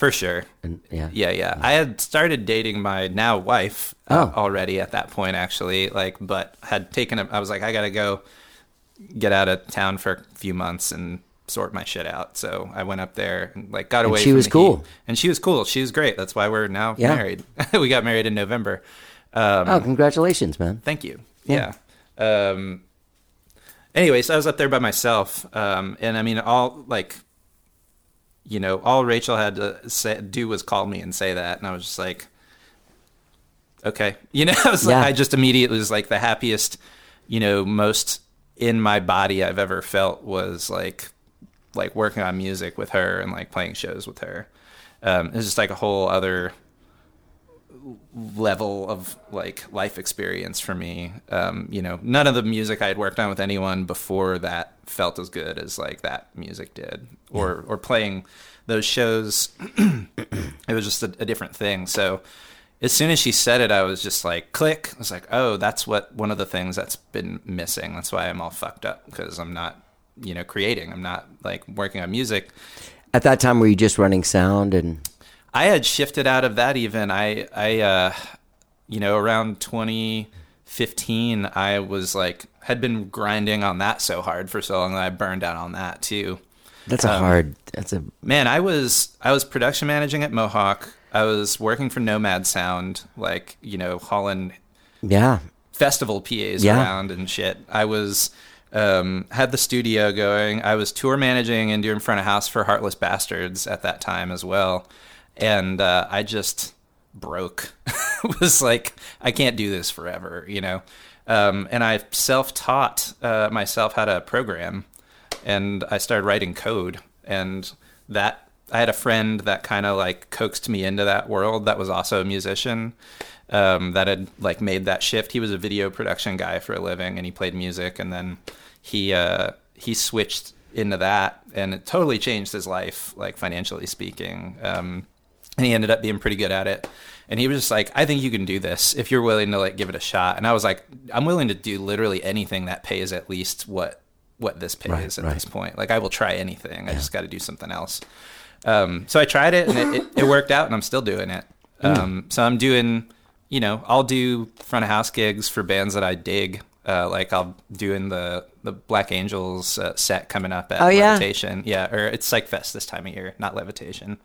for sure. And yeah, Yeah, yeah. I had started dating my now wife uh, Oh. already at that point, actually. Like, but had taken a. I was like, I gotta go get out of town for a few months and sort my shit out. So I went up there and like got And away. she was cool. heat. and she was cool. She was great. That's why we're now Yeah. married. <laughs> we got married in November. Um, Oh, congratulations, man. Thank you. Yeah. Yeah. Um, anyways, I was up there by myself, um, and I mean, all like, you know, all Rachel had to say, do was call me and say that, and I was just like, okay, <laughs> you know, I was Yeah. like, I just immediately was like the happiest, you know, most in my body I've ever felt was like, like working on music with her and like playing shows with her. Um, it was just like a whole other level of like life experience for me. Um, you know, none of the music I had worked on with anyone before that felt as good as like that music did, or or playing those shows. <clears throat> it was just a, a different thing. So as soon as she said it, I was just like, click. I was like, oh, that's what one of the things that's been missing. That's why I'm all fucked up because I'm not, you know, creating. I'm not like working on music. At that time, were you just running sound and? I had shifted out of that even. I I uh you know, around 2015 I was like had been grinding on that so hard for so long that I burned out on that too. That's a Um, hard. That's a Man, I was I was production managing at Mohawk. I was working for Nomad Sound, like, you know, hauling yeah. festival PAs Yeah. around and shit. I was um, had the studio going. I was tour managing and doing front of house for Heartless Bastards at that time as well. And uh, I just broke. <laughs> was like, I can't do this forever, you know. Um, and I self-taught uh, myself how to program, and I started writing code. And that I had a friend that kind of like coaxed me into that world. That was also a musician um, that had like made that shift. He was a video production guy for a living, and he played music. And then he uh, he switched into that, and it totally changed his life, like financially speaking. Um, and he ended up being pretty good at it. And he was just like, I think you can do this if you're willing to like give it a shot. And I was like, I'm willing to do literally anything that pays at least what what this pays Right, at right. this point. Like I will try anything. I just got to do something else. Um, so I tried it and it, it, it worked out, and I'm still doing it. Hmm. Um, so I'm doing, you know, I'll do front of house gigs for bands that I dig. Uh, like I'll doing the the Black Angels uh, set coming up at Oh, yeah? Levitation. Yeah, or it's Psych Fest this time of year, not Levitation.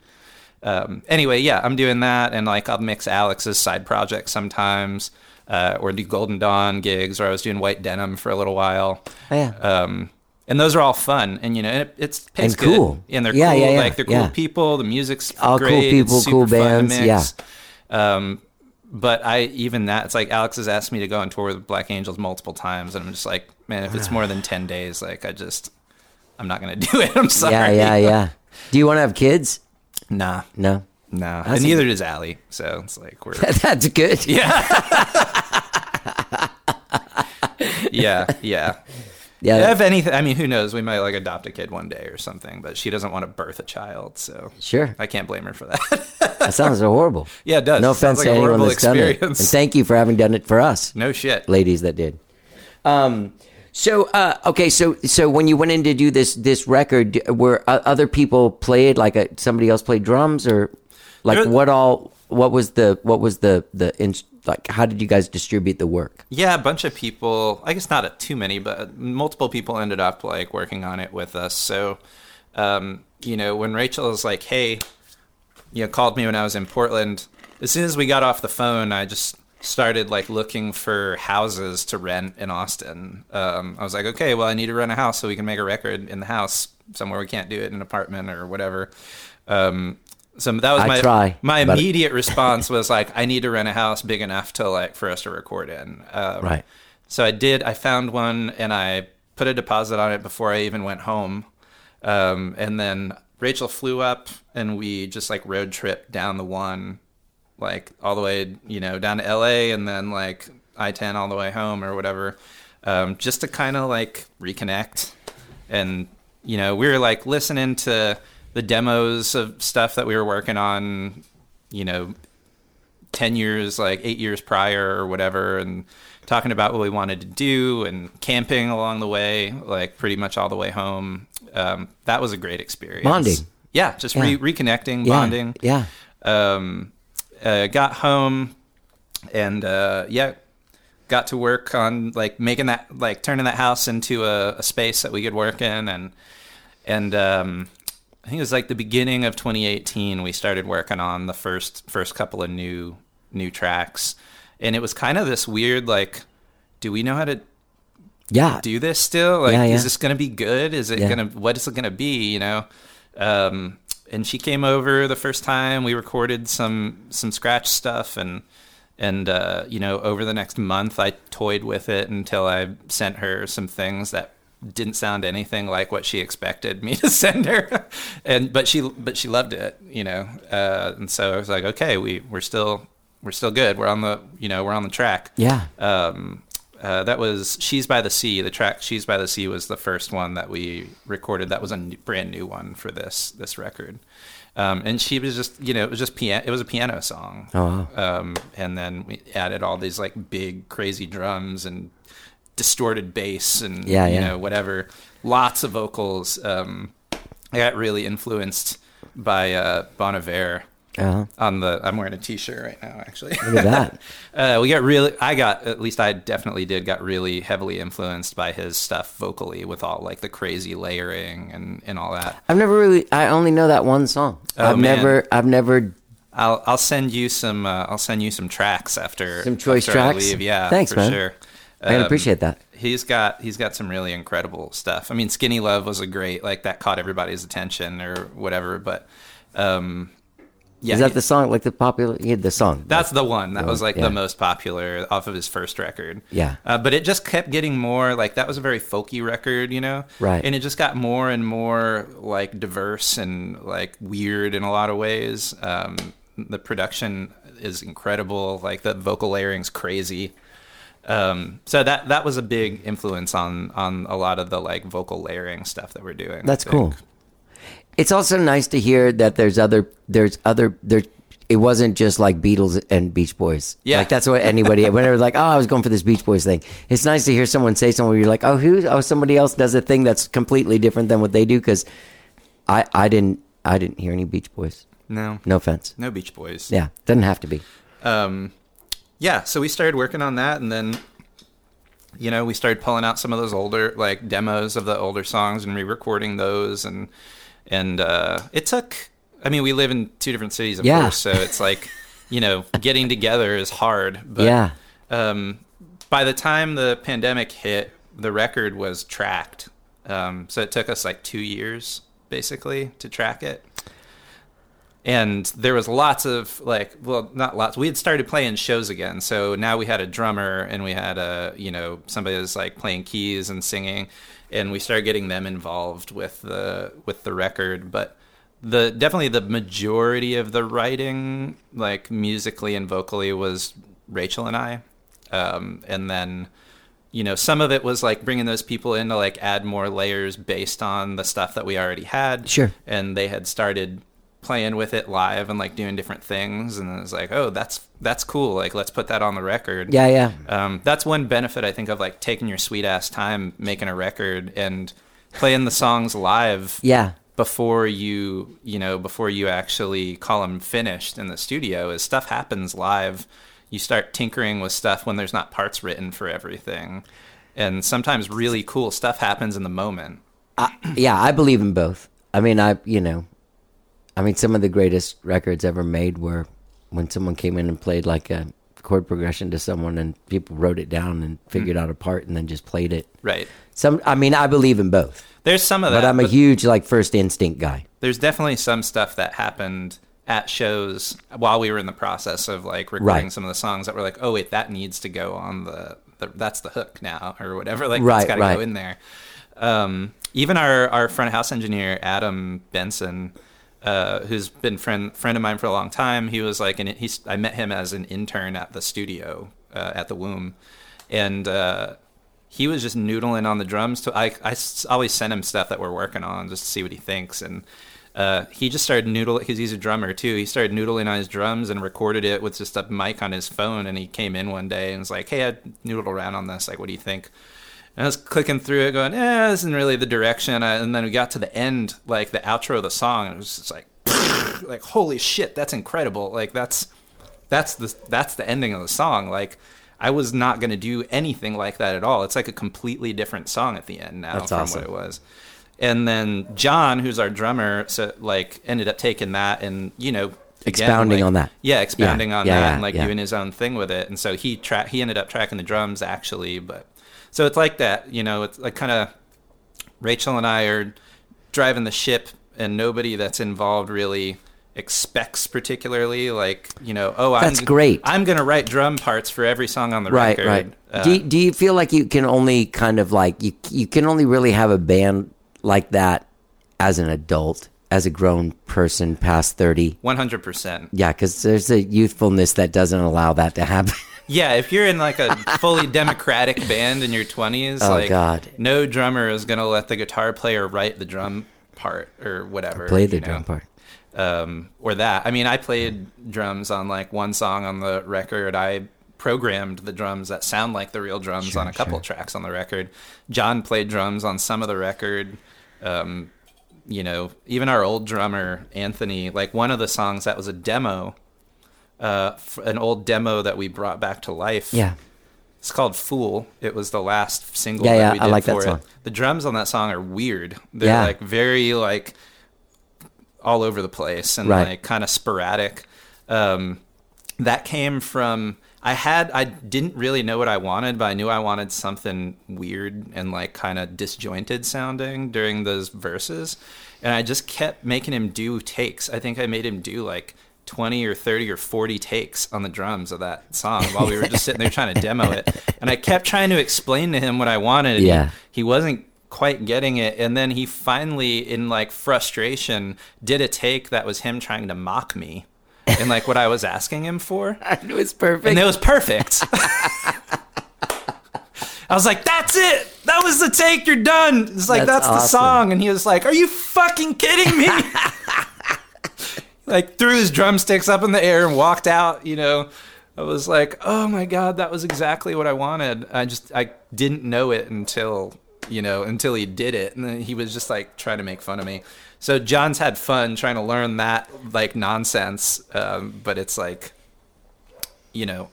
Um, anyway, yeah, I'm doing that, and like I'll mix Alex's side projects sometimes, uh, or do Golden Dawn gigs, or I was doing White Denim for a little while. Oh, yeah. Um, and those are all fun, and you know, it, it's pays And good, cool. and they're Yeah, cool. yeah, yeah, Like they're cool yeah. people. The music's All cool people, cool bands, mix. Um, but I even that it's like Alex has asked me to go on tour with Black Angels multiple times, and I'm just like, man, if it's more than ten days, like I just, I'm not gonna <laughs> do it. I'm sorry. Yeah, yeah, yeah. Do you want to have kids? Nah, No. nah, That's and a- neither does Allie. So it's like we're <laughs> That's good. <laughs> yeah, yeah. Yeah. If anything, I mean, who knows? We might like adopt a kid one day or something, but she doesn't want to birth a child, so Sure. I can't blame her for that. <laughs> That sounds horrible. yeah, it does. No It offense like to anyone horrible that's done it. And thank you for having done it for us, no shit. ladies that did. Um, so uh, okay, so so when you went in to do this this record, were uh, other people played like a, somebody else played drums or like what all? What was the what was the the like? How did you guys distribute the work? Yeah, a bunch of people. I guess not a, too many, but multiple people ended up like working on it with us. So, um, you know, when Rachel was like, "Hey," you know, called me when I was in Portland. As soon as we got off the phone, I just started like looking for houses to rent in Austin. Um, I was like, okay, well, I need to rent a house so we can make a record in the house somewhere we can't do it in an apartment or whatever. Um, so that was I my try, my immediate response was like, I need to rent a house big enough to like for us to record in. Um, Right. So I did. I found one and I put a deposit on it before I even went home. Um, and then Rachel flew up and we just like road trip down the one, like all the way, you know, down to LA and then like I 10 all the way home or whatever, um, just to kind of like reconnect. And, you know, we were like listening to the demos of stuff that we were working on, you know, 10 years, like eight years prior or whatever, and talking about what we wanted to do and camping along the way, like pretty much all the way home. Um, that was a great experience. Bonding. Yeah, just Yeah. Re- reconnecting, Yeah, bonding. yeah. Um, uh, got home and, uh, yeah, got to work on like making that, like turning that house into a, a space that we could work in. And, and, um, I think it was like the beginning of 2018 we started working on the first first couple of new new tracks and it was kind of this weird like do we know how to Yeah, do this still like Yeah, yeah. is this going to be good is it Yeah. going to what is it going to be you know um and she came over the first time. We recorded some some scratch stuff and and uh you know over the next month I toyed with it until I sent her some things that didn't sound anything like what she expected me <laughs> to send her. And but she but she loved it you know uh and so I was like okay we we're still we're still good. We're on the you know we're on the track. Yeah. um, uh, that was "She's by the Sea." The track "She's by the Sea" was the first one that we recorded. That was a n- brand new one for this this record. Um, and she was just, you know, it was just piano. It was a piano song. Oh, wow. Um, and then we added all these like big, crazy drums and distorted bass and Yeah, you yeah. know whatever. Lots of vocals. Um, I got really influenced by uh, Bon Iver Uh-huh. on the. I'm wearing a T-shirt right now, actually. Look at that. <laughs> Uh, we got really, I got, at least I definitely did, got really heavily influenced by his stuff vocally with all like the crazy layering and, and all that. I've never really. I only know that one song. Oh, I've man. never. I've never. I'll, I'll send you some, uh, I'll send you some tracks after, Some choice after I tracks? Yeah. Thanks, for man. sure. I Um, appreciate that. He's got, he's got some really incredible stuff. I mean, Skinny Love was a great, like that caught everybody's attention or whatever, but, um, yeah. Is that the song? Like the popular? Yeah, the song. That's the one that was like yeah. the most popular off of his first record. Yeah. Uh, but it just kept getting more like that was a very folky record, you know? Right. And it just got more and more like diverse and like weird in a lot of ways. Um, the production is incredible. Like the vocal layering's crazy. Um, so that that was a big influence on on a lot of the like vocal layering stuff that we're doing. That's cool. It's also nice to hear that there's other there's other there it wasn't just like Beatles and Beach Boys. Yeah. like that's what anybody. <laughs> Whenever like, oh, I was going for this Beach Boys thing. It's nice to hear someone say something where you're like, oh, who? Oh, somebody else does a thing that's completely different than what they do. Because I, I didn't, I didn't hear any Beach Boys. No, No offense. no Beach Boys. Yeah, doesn't have to be. um, yeah, so we started working on that, and then, you know, we started pulling out some of those older like demos of the older songs and re-recording those, and and uh, it took. I mean, we live in two different cities, of Yeah. course, so it's like, <laughs> you know, getting together is hard. But yeah, um, by the time the pandemic hit, the record was tracked. Um, so it took us like two years basically to track it. And there was lots of like, well, not lots. We had started playing shows again, so now we had a drummer and we had a, you know, somebody was like playing keys and singing, and we started getting them involved with the with the record. But the definitely the majority of the writing, like musically and vocally, was Rachel and I, um, and then you know some of it was like bringing those people in to like add more layers based on the stuff that we already had. Sure. and they had started playing with it live and like doing different things, and it's like, oh, that's that's cool. Like let's put that on the record. yeah, yeah. Um, that's one benefit I think of like taking your sweet ass time making a record and playing the songs live Yeah. before you you know before you actually call them finished in the studio is stuff happens live you start tinkering with stuff when there's not parts written for everything and sometimes really cool stuff happens in the moment yeah, I believe in both. I mean, I you know, I mean, some of the greatest records ever made were when someone came in and played like a chord progression to someone, and people wrote it down and figured out a part, and then just played it. right Some, I mean, I believe in both, there's some of that but I'm a but huge like first instinct guy. there's definitely some stuff that happened at shows while we were in the process of like recording Right. some of the songs that were like oh wait that needs to go on the, the that's the hook now or whatever <laughs> like Right, that's got to right. go in there um, even our, our front house engineer adam benson uh, who's been friend friend of mine for a long time he was like and he's i met him as an intern at the studio uh, at the womb and uh, he was just noodling on the drums. To I, I always send him stuff that we're working on just to see what he thinks, and uh, he just started noodling because he's a drummer too. He started noodling on his drums and recorded it with just a mic on his phone. And he came in one day and was like, "Hey, I noodled around on this. Like, what do you think?" And I was clicking through it, going, "Eh, this isn't really the direction." I, and then we got to the end, like the outro of the song, and it was just like, <laughs> like holy shit, that's incredible. Like that's that's the that's the ending of the song. Like I was not going to do anything like that at all. It's like a completely different song at the end now That's from awesome. what it was. And then John, who's our drummer, so like ended up taking that and you know again, Expounding like- on that. Yeah, expounding Yeah, on yeah, that yeah, and like yeah. doing his own thing with it. And so he tra- he ended up tracking the drums actually, but so it's like that. You know, it's like kind of Rachel and I are driving the ship, and nobody that's involved really expects particularly like you know oh That's I'm, great. i'm gonna write drum parts for every song on the Right, record right. Uh, do, you, do you feel like you can only kind of like you you can only really have a band like that as an adult, as a grown person past thirty? 100% Yeah, because there's a youthfulness that doesn't allow that to happen. <laughs> yeah if you're in like a fully democratic band in your 20s Oh, like God. no drummer is gonna let the guitar player write the drum part or whatever Play the know? drum part. um, or that. I mean, I played drums on like one song on the record. I programmed the drums that sound like the real drums Sure, on a couple sure. tracks on the record. John played drums on some of the record. Um, you know, even our old drummer Anthony, like one of the songs that was a demo, uh, an old demo that we brought back to life. Yeah, It's called "Fool." It was the last single Yeah, that yeah, we I did like that song. it. The drums on that song are weird. They're Yeah. like very like all over the place and Right. like kind of sporadic. Um, that came from I had I didn't really know what I wanted, but I knew I wanted something weird and like kind of disjointed sounding during those verses, and I just kept making him do takes. I think I made him do like. 20 or 30 or 40 takes on the drums of that song while we were just sitting there trying to demo it. <laughs> And I kept trying to explain to him what I wanted. and he- Yeah. he wasn't quite getting it and then he finally in like frustration did a take that was him trying to mock me and like what I was asking him for <laughs> And it was perfect. and it was perfect <laughs> I was like that's it that was the take you're done it's like That's that's, the song and he was like are you fucking kidding me like threw his drumsticks up in the air and walked out. You know, I was like, oh my god, that was exactly what I wanted. I just I didn't know it until you know until he did it, and then he was just like trying to make fun of me. So John's had fun trying to learn that like nonsense, um, but it's like, you know,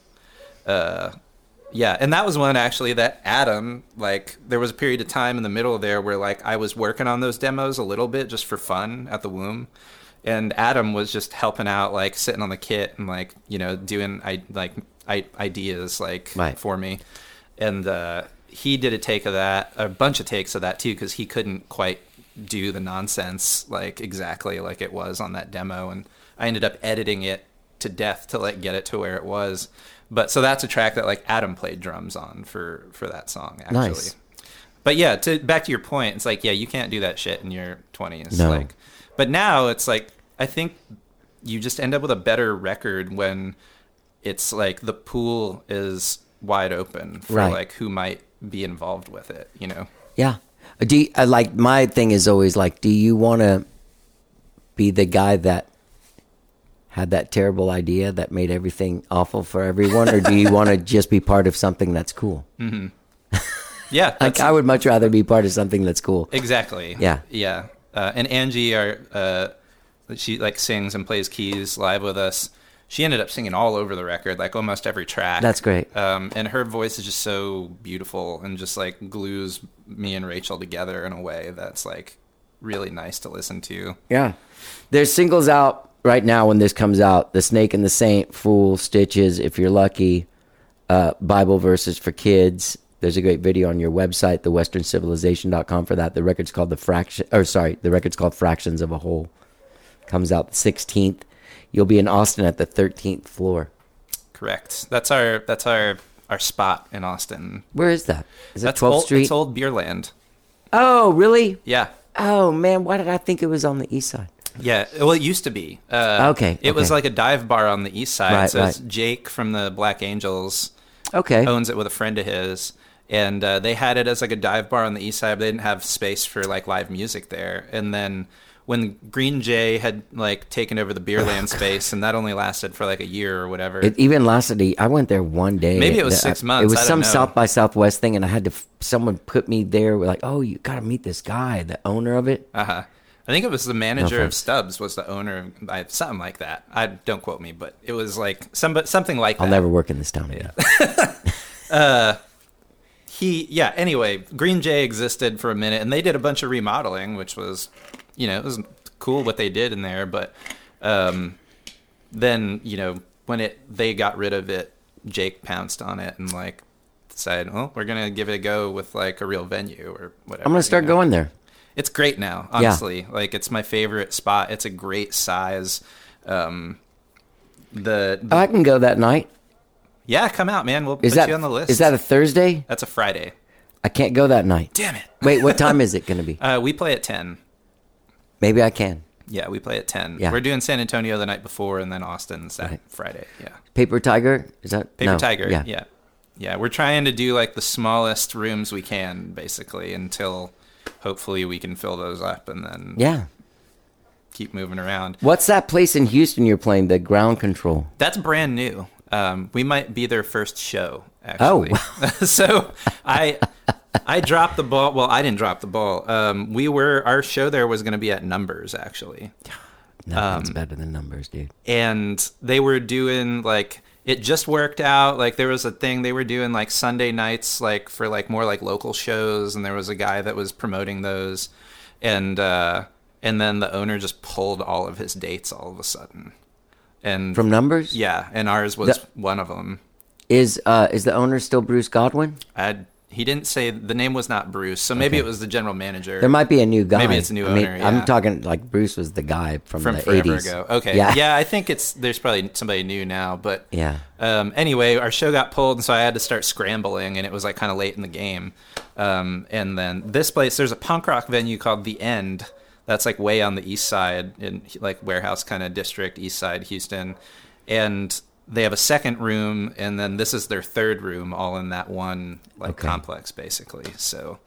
uh, yeah, and that was one actually that Adam like there was a period of time in the middle there where like I was working on those demos a little bit just for fun at the womb, and Adam was just helping out like sitting on the kit and like you know doing I like I, ideas like Right. for me, and uh, he did a take of that a bunch of takes of that too because he couldn't quite do the nonsense like exactly like it was on that demo and I ended up editing it to death to like get it to where it was. But so that's a track that like Adam played drums on for for that song actually. Nice. But yeah, to back to your point, it's like yeah, you can't do that shit in your 20s No. like but now it's like I think you just end up with a better record when it's like the pool is wide open for Right. like who might be involved with it, you know. Yeah. Do you, uh, like my thing is always like, do you want to be the guy that had that terrible idea that made everything awful for everyone, or do you <laughs> want to just be part of something that's cool? <laughs> Yeah, Like I would much rather be part of something that's cool. Exactly. Yeah. Yeah. Uh, and Angie, our uh, she like sings and plays keys live with us. She ended up singing all over the record, like almost every track. That's great. Um, and her voice is just so beautiful and just like glues me and Rachel together in a way that's like really nice to listen to. Yeah. There's singles out right now when this comes out. The Snake and the Saint, Fool, Stitches, if you're lucky, uh, Bible verses for kids. There's a great video on your website, thewesterncivilization.com for that. The record's called The Fraction or sorry, the record's called Fractions of a Whole. Comes out the 16th. You'll be in Austin at the 13th floor. Correct. That's our that's our our spot in Austin. Where is that? Is that That's 12th old, Street? It's old Beerland. Oh, really? Yeah. Oh man, why did I think it was on the east side? Yeah, well, it used to be. Uh, Okay, It was like a dive bar on the east side. Right, so it's right. Jake from the Black Angels Okay. owns it with a friend of his, and uh, they had it as like a dive bar on the east side, but they didn't have space for like live music there. And then when Green Jay had like taken over the Beerland space, and that only lasted for like a year or whatever. It even lasted. A, I went there one day. Maybe it was The- six I- months, It was some know. South by Southwest thing, and I had to. Someone put me there. Like, oh, you got to meet this guy, the owner of it. Uh huh. I think it was the manager No of. Stubbs was the owner, of, I- something like that. I don't quote me, but it was like some something like I'll that. never work in this town again. <laughs> <laughs> he yeah anyway green jay existed for a minute and they did a bunch of remodeling which was you know it was cool what they did in there but um then you know when it they got rid of it jake pounced on it and like decided well we're gonna give it a go with like a real venue or whatever I'm gonna start you know? going there. it's great now honestly like it's my favorite spot it's a great size um the, the- I can go that night. Yeah come out man we'll Is put that you on the list Is that a Thursday? that's a friday I can't go that night. damn it Wait, what time is <laughs> it going to be? uh, we play at 10 Maybe I can. Yeah, we play at ten. Yeah. We're doing San Antonio the night before, and then Austin that Right. Friday. Yeah, Paper Tiger is that Paper no, Tiger. Yeah. Yeah. yeah, We're trying to do like the smallest rooms we can, basically, until hopefully we can fill those up, and then Yeah. keep moving around. What's that place in Houston you're playing? The Ground Control. That's brand new. Um, we might be their first show. Oh, Actually, <laughs> so I I dropped the ball. Well, I didn't drop the ball. Um, we were our show there was going to be at Numbers actually. <sighs> Nothing's Um, better than numbers, dude. and they were doing like it just worked out like there was a thing they were doing like sunday nights like for like more like local shows and there was a guy that was promoting those and uh and then the owner just pulled all of his dates all of a sudden and From numbers? yeah and ours was The- one of them Is uh is the owner still Bruce Godwin? I he didn't say the name was not bruce so maybe Okay. it was the general manager There might be a new guy. Maybe it's a new I mean, owner, I'm talking like Bruce was the guy from, from the forever 80s. ago okay Yeah. yeah i think it's there's probably somebody new now but Yeah. Um, anyway, our show got pulled, and so I had to start scrambling, and it was like kind of late in the game. Um, and then this place, there's a punk rock venue called The End. That's like way on the east side in like warehouse kind of district, east side Houston, and they have a second room, and then this is their third room, all in that one like Okay. complex, basically. So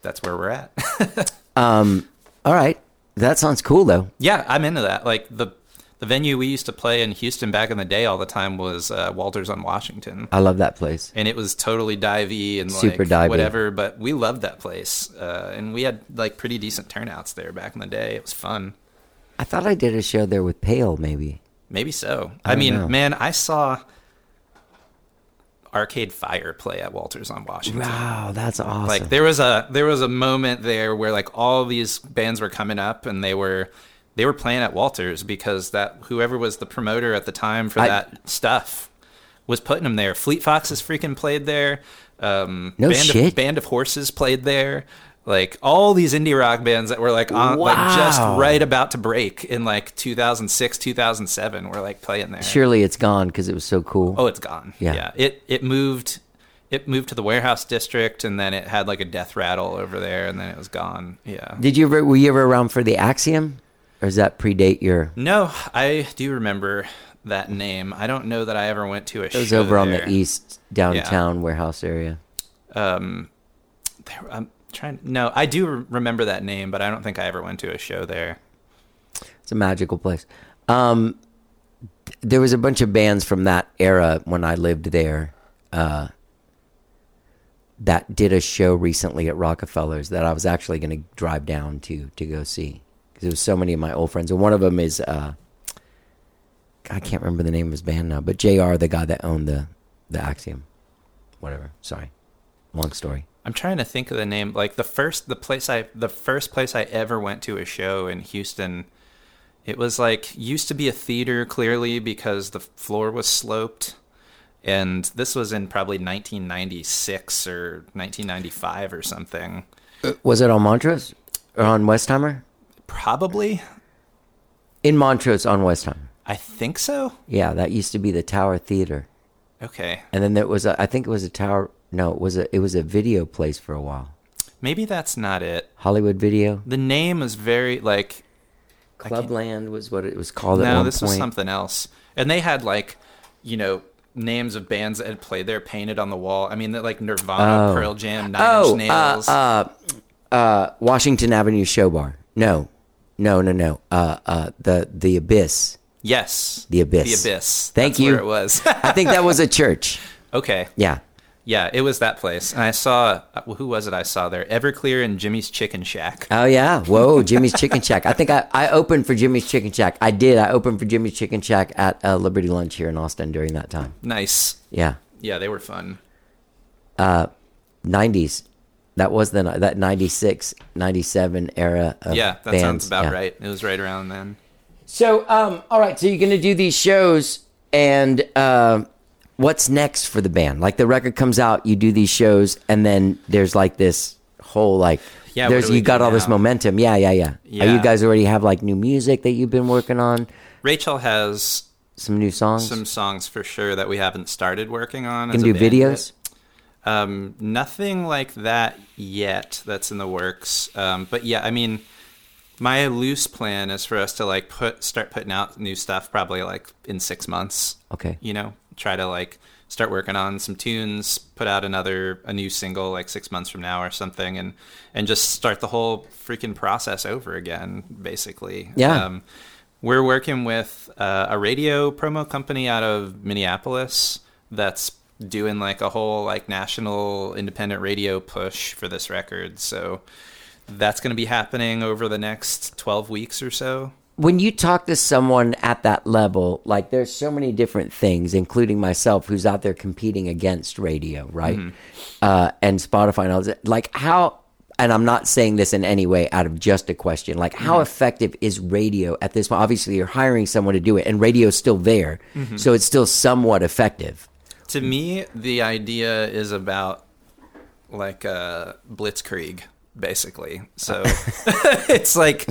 that's where we're at. <laughs> Um, all right. That sounds cool though. yeah, I'm into that. Like the the venue we used to play in Houston back in the day all the time was uh, Walters on Washington. I love that place. and it was totally divey and Super like divey. whatever. But we loved that place, uh, and we had like pretty decent turnouts there back in the day. It was fun. I thought I did a show there with Pale, maybe. Maybe so. I I, mean, know. man, I saw Arcade Fire play at Walters on Washington. Wow, that's awesome. Like there was a there was a moment there where like all these bands were coming up and they were they were playing at Walters because that whoever was the promoter at the time for I- that stuff was putting them there. Fleet Foxes freaking played there. Um, No Band shit. Of, Band of Horses played there. Like all these indie rock bands that were like on like just right about to break in like 2006 2007 were like playing there. Surely it's gone because it was so cool. Oh, it's gone. Yeah. Yeah. It it moved it moved to the warehouse district and then it had like a death rattle over there and then it was gone. Yeah. Did you ever? Were you ever around for the Axiom, or does that predate your? No, I do remember that name. I don't know that I ever went to a show. It was over on the east downtown warehouse area. Um there, I'm trying No, I do re- remember that name, but I don't think I ever went to a show there. It's a magical place. Um, there was a bunch of bands from that era when I lived there uh, that did a show recently at Rockefellers that I was actually going to drive down to to go see because there was so many of my old friends, and one of them is uh, I can't remember the name of his band now, but Jr. the guy that owned the the Axiom, whatever. Sorry, long story. I'm trying to think of the name. Like the first, the place I, the first place I ever went to a show in Houston, it was like used to be a theater clearly because the floor was sloped, and this was in probably 1996 or 1995 or something. Was it on Montrose or on Westheimer? Probably, In Montrose on Westheimer. I think so. Yeah, that used to be the Tower Theater. Okay, And then there was a, I think it was a tower. No, it was a, it was a video place for a while. maybe that's not it. Hollywood Video. The name was very like Clubland was what it was called at no, this point. was something else. And they had like, you know, names of bands that had played there painted on the wall. I mean, like Nirvana, Oh. Pearl Jam, Nine oh, Inch Nails. uh, uh, uh, Washington Avenue Show Bar. No, no, no, no. Uh, uh, the the Abyss. yes, The Abyss. The Abyss. Thank That's you. Where it was. <laughs> I think that was a church. okay. Yeah. Yeah, it was that place. And I saw uh, who was it? I saw there Everclear and Jimmy's Chicken Shack. Oh yeah. Whoa, Jimmy's Chicken Shack. I think I, I opened for Jimmy's Chicken Shack. I did. I opened for Jimmy's Chicken Shack at uh, Liberty Lunch here in Austin during that time. Nice. Yeah. Yeah, they were fun. 90s. That was the that 96, 97 era of Yeah, that bands. sounds about Yeah. right. It was right around then. So, um, all right. So you're gonna do these shows, and um, what's next for the band? Like the record comes out, you do these shows, and then there's like this whole like. Yeah, there's you got all this momentum. Yeah, yeah, yeah. Are you guys already have like new music that you've been working on? Rachel has Some new songs. some songs for sure that we haven't started working on. Can do videos. yet. Um, nothing like that yet. That's in the works. Um, but yeah, I mean, my loose plan is for us to like put start putting out new stuff probably like in six months. Okay. You know, try to like start working on some tunes, put out another a new single like six months from now or something, and and just start the whole freaking process over again, basically. Yeah. Um, we're working with uh, a radio promo company out of Minneapolis that's doing like a whole like national independent radio push for this record. So that's going to be happening over the next 12 weeks or so. when you talk to someone at that level, like there's so many different things, including myself, who's out there competing against radio, right? Mm-hmm. Uh, and Spotify and all that. Like how, and I'm not saying this in any way out of just a question. Like how mm-hmm. effective is radio at this point? Obviously, you're hiring someone to do it, and radio's still there, mm-hmm. so it's still somewhat effective. To me, the idea is about like a blitzkrieg, basically. So <laughs> <laughs> it's like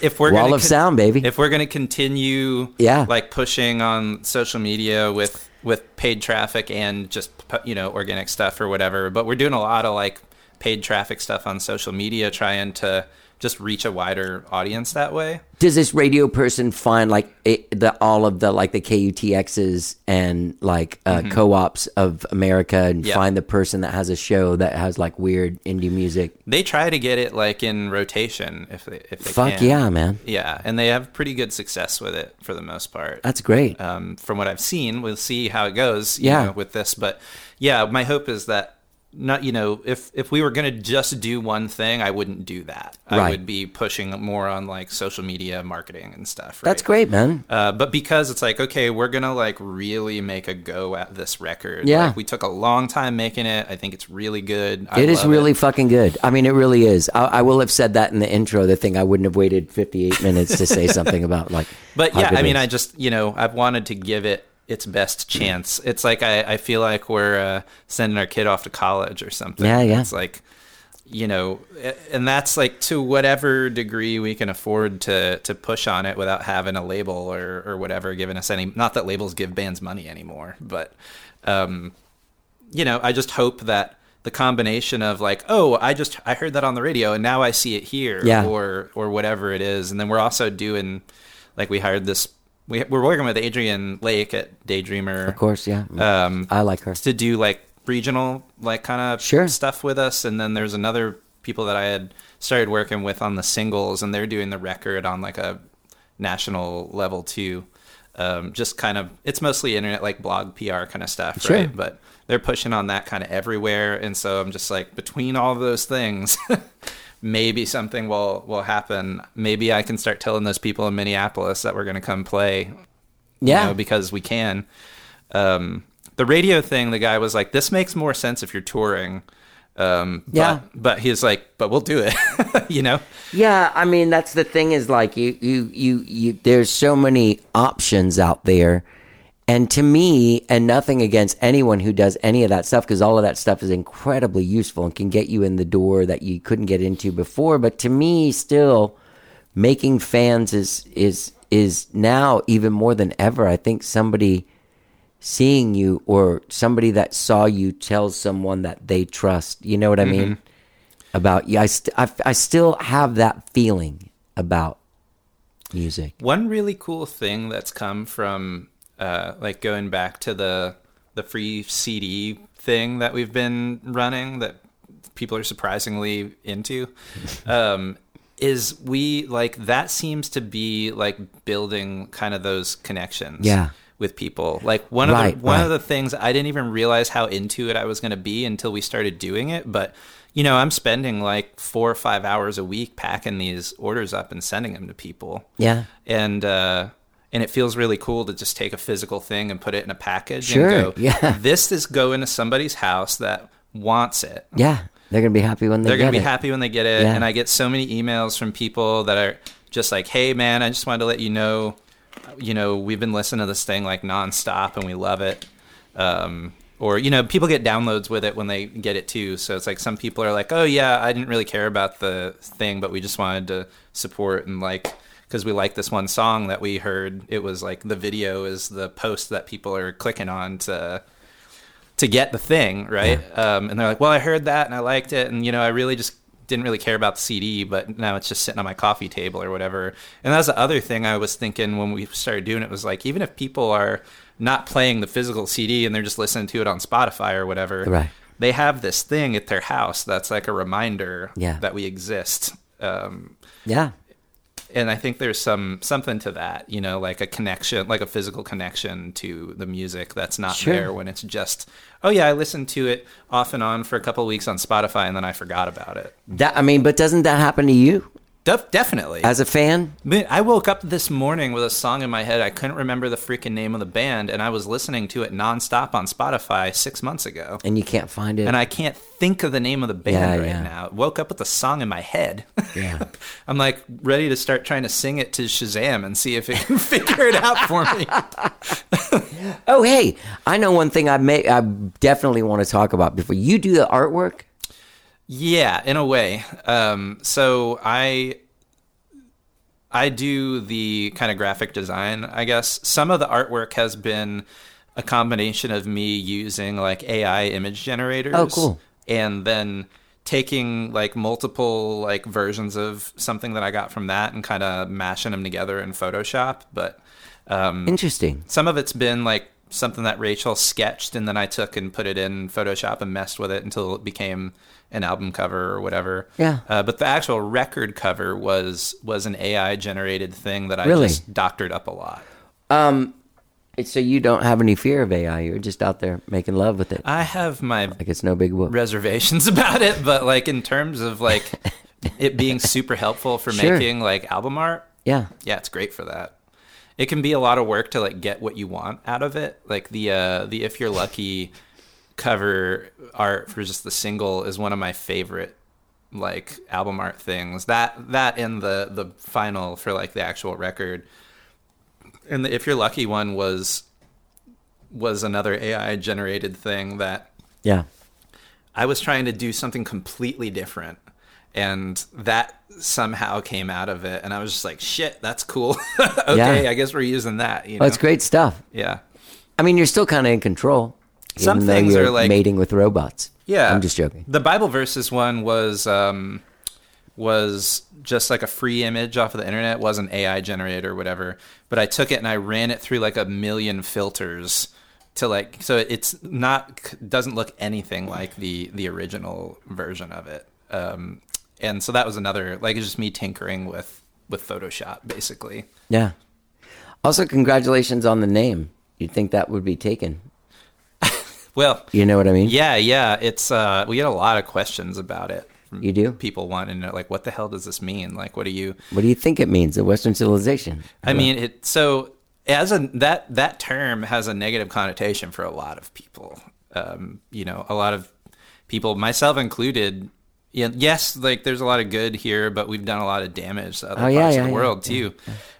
if we're Wall gonna of sound, baby. If we're gonna continue, Yeah. like pushing on social media with with paid traffic and just you know organic stuff or whatever, but we're doing a lot of like paid traffic stuff on social media, trying to just reach a wider audience that way. Does this radio person find like it, the all of the like the KUTXs and like uh, co-ops of America and Mm-hmm. Find the person that has a show that has like weird indie music? They try to get it like in rotation if they if they Fuck can. yeah, man. Yeah, and they have pretty good success with it for the most part. That's great. um, from what I've seen. We'll see how it goes, you Yeah. know, with this. But yeah, my hope is that not, you know, if if we were gonna just do one thing, I wouldn't do that. I would be pushing more on like social media marketing and stuff. Right? That's great, man. Uh, but because it's like, okay, we're gonna like really make a go at this record. Yeah. Like, we took a long time making it. I think it's really good. I It is really fucking good. I mean, it really is. I, I will have said that in the intro. The thing I wouldn't have waited 58 minutes to say <laughs> something about like. But yeah, I mean, is. I just you know I've wanted to give it its best chance. It's like I, I feel like we're uh, sending our kid off to college or something. Yeah, yeah. It's like you know, and that's like to whatever degree we can afford to to push on it without having a label or or whatever giving us any. Not that labels give bands money anymore, but um, you know, I just hope that the combination of like, oh, I just I heard that on the radio and now I see it here, Yeah. or or whatever it is, and then we're also doing like we hired this. We, we're working with Adrian Lake at Daydreamer, Of course, yeah. um, I like her. to do like regional like kind of Sure. stuff with us, and then there's another people that I had started working with on the singles, and they're doing the record on like a national level too. Um, just kind of, it's mostly internet like blog PR kind of stuff, Sure. right? But they're pushing on that kind of everywhere, and so I'm just like between all of those things. <laughs> Maybe something will will happen. Maybe I can start telling those people in Minneapolis that we're going to come play Yeah. you know, because we can. Um, the radio thing, the guy was like, "This makes more sense if you're touring." Um, but, Yeah. but he's like, "But we'll do it," <laughs> you know. Yeah, I mean that's the thing is like you you you you there's so many options out there. And to me, and nothing against anyone who does any of that stuff because all of that stuff is incredibly useful and can get you in the door that you couldn't get into before, but to me still making fans is is is now even more than ever. I think somebody seeing you or somebody that saw you tells someone that they trust. You know what I mean? Mm-hmm. About you, I, st- I, I still have that feeling about music. One really cool thing that's come from uh, like going back to the the free CD thing that we've been running that people are surprisingly into <laughs> um, is we like that seems to be like building kind of those connections Yeah. with people like one of Right, the one right. of the things I didn't even realize how into it I was going to be until we started doing it but you know I'm spending like 4 or 5 hours a week packing these orders up and sending them to people Yeah. and uh, and it feels really cool to just take a physical thing and put it in a package Sure, and go, <laughs> yeah. this is going to somebody's house that wants it. Yeah. They're going to be happy when they They're get going to be it. happy when they get it. Yeah. And I get so many emails from people that are just like, hey, man, I just wanted to let you know, you know, we've been listening to this thing like nonstop and we love it. Um, or, you know, people get downloads with it when they get it too. So it's like some people are like, oh, yeah, I didn't really care about the thing, but we just wanted to support and like, because we like this one song that we heard. It was like the video is the post that people are clicking on to to get the thing, right? Um, and they're like, "Well, I heard that and I liked it, and you know, I really just didn't really care about the CD, but now it's just sitting on my coffee table or whatever." And that's the other thing I was thinking when we started doing it was like, even if people are not playing the physical CD and they're just listening to it on Spotify or whatever, Right. they have this thing at their house that's like a reminder Yeah. that we exist. Um, Yeah. And I think there's some something to that, you know, like a connection, like a physical connection to the music that's not Sure. there when it's just, oh yeah, I listened to it off and on for a couple of weeks on Spotify and then I forgot about it. That, I mean, but doesn't that happen to you Def- definitely. as a fan? Man, I woke up this morning with a song in my head. I couldn't remember the freaking name of the band, and I was listening to it nonstop on Spotify six months ago. And you can't find it. And I can't think of the name of the band Yeah, right yeah. now. Woke up with the song in my head. Yeah. <laughs> I'm like ready to start trying to sing it to Shazam and see if it can <laughs> figure it out for me. <laughs> oh, hey, I know one thing I may I definitely want to talk about before you do the artwork. Yeah, in a way. Um, so I I do the kind of graphic design, I guess. Some of the artwork has been a combination of me using like AI image generators. Oh, cool. And then taking like multiple like versions of something that I got from that and kind of mashing them together in Photoshop. But um, Interesting. some of it's been like something that Rachel sketched and then I took and put it in Photoshop and messed with it until it became an album cover or whatever. Yeah. Uh, but the actual record cover was was an AI generated thing that I Really? just doctored up a lot. Um, so you don't have any fear of AI. You're just out there making love with it. I have my Like it's no big whoop. reservations <laughs> about it, but like in terms of like <laughs> it being super helpful for Sure. making like album art, Yeah. yeah, it's great for that. It can be a lot of work to like get what you want out of it. Like the uh the if you're lucky cover art for just the single is one of my favorite like album art things. That that and the the final for like the actual record. And the if you're lucky one was was another AI generated thing that Yeah. I was trying to do something completely different. And that somehow came out of it. And I was just like, shit, that's cool. <laughs> okay, Yeah. I guess we're using that. You know? Oh, it's great stuff. Yeah. I mean, you're still kind of in control. Some even things you're are like- mating with robots. Yeah. I'm just joking. The Bible verses one was um was just like a free image off of the internet, It wasn't AI generated or whatever. But I took it and I ran it through like a million filters to like so it's not doesn't look anything like the the original version of it. Um and so that was another like it's just me tinkering with with Photoshop basically. Yeah. Also, congratulations on the name. You'd think that would be taken. <laughs> Well, You know what I mean? yeah, yeah, it's uh we get a lot of questions about it. You do? People want to know like what the hell does this mean? Like what do you What do you think it means? A Western civilization. I mean, it so as a that that term has a negative connotation for a lot of people. Um, you know, a lot of people, myself included. Yeah, yes, like there's a lot of good here, but we've done a lot of damage to other Oh, parts yeah, of the yeah, world too.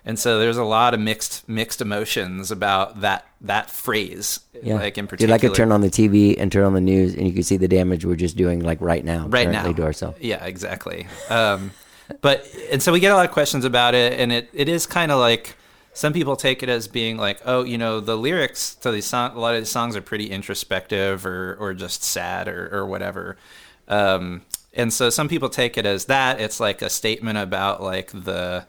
And so there's a lot of mixed mixed emotions about that that phrase. Yeah. Like in Dude, particular, I could turn on the TV and turn on the news, and you could see the damage we're just doing, like right now, right now to ourselves. Yeah, exactly. Um, but and so we get a lot of questions about it, and it, it is kind of like some people take it as being like, oh, you know, the lyrics to these song, a lot of these songs are pretty introspective or or just sad or or whatever. Um, and so some people take it as that. It's like a statement about like the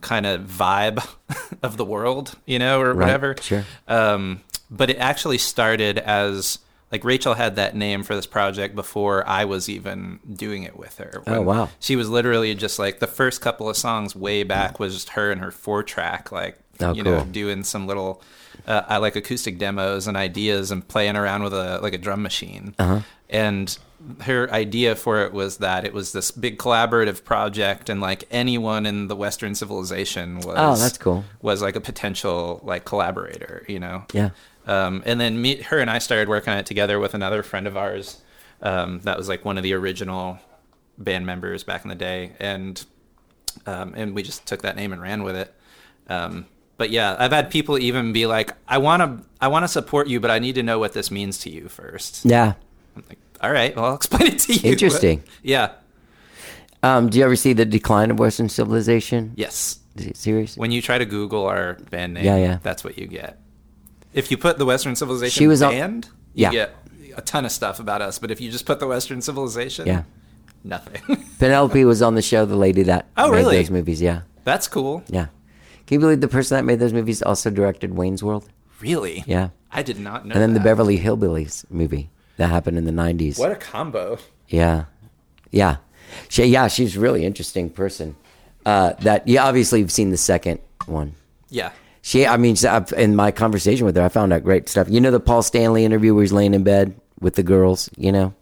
kind of vibe <laughs> of the world, you know, or Right, whatever. sure. Um, but it actually started as like Rachel had that name for this project before I was even doing it with her. Oh, wow. She was literally just like the first couple of songs way back was just her and her four track, like Oh, you know, doing some little uh, I like acoustic demos and ideas and playing around with a like a drum machine. Uh-huh. And her idea for it was that it was this big collaborative project and like anyone in the Western civilization was Oh, that's cool. was like a potential like collaborator, you know. Yeah. Um, and then me, her and I started working on it together with another friend of ours. Um, that was like one of the original band members back in the day, and um, and we just took that name and ran with it. Um, but yeah, I've had people even be like, "I want to, I want to support you, but I need to know what this means to you first. Yeah. I'm like, "All right, well, I'll <laughs> explain it to you." Interesting. yeah. Um, do you ever see the decline of Western civilization? Yes. Is it serious? When you try to Google our band name, Yeah, yeah. that's what you get. If you put the Western Civilization She was band, you Yeah. get a ton of stuff about us. But if you just put the Western Civilization, Yeah. nothing. <laughs> Penelope was on the show, the lady that Oh, made really? those movies. Yeah. That's cool. Yeah. Can you believe the person that made those movies also directed Wayne's World? Really? Yeah. I did not know. And then the. Beverly Hillbillies movie that happened in the 90s. What a combo! Yeah. Yeah. She, yeah, she's a really interesting person. Uh, that, yeah, obviously you've seen the second one. Yeah. She, I mean, in my conversation with her, I found out great stuff. You know the Paul Stanley interview where he's laying in bed with the girls, you know?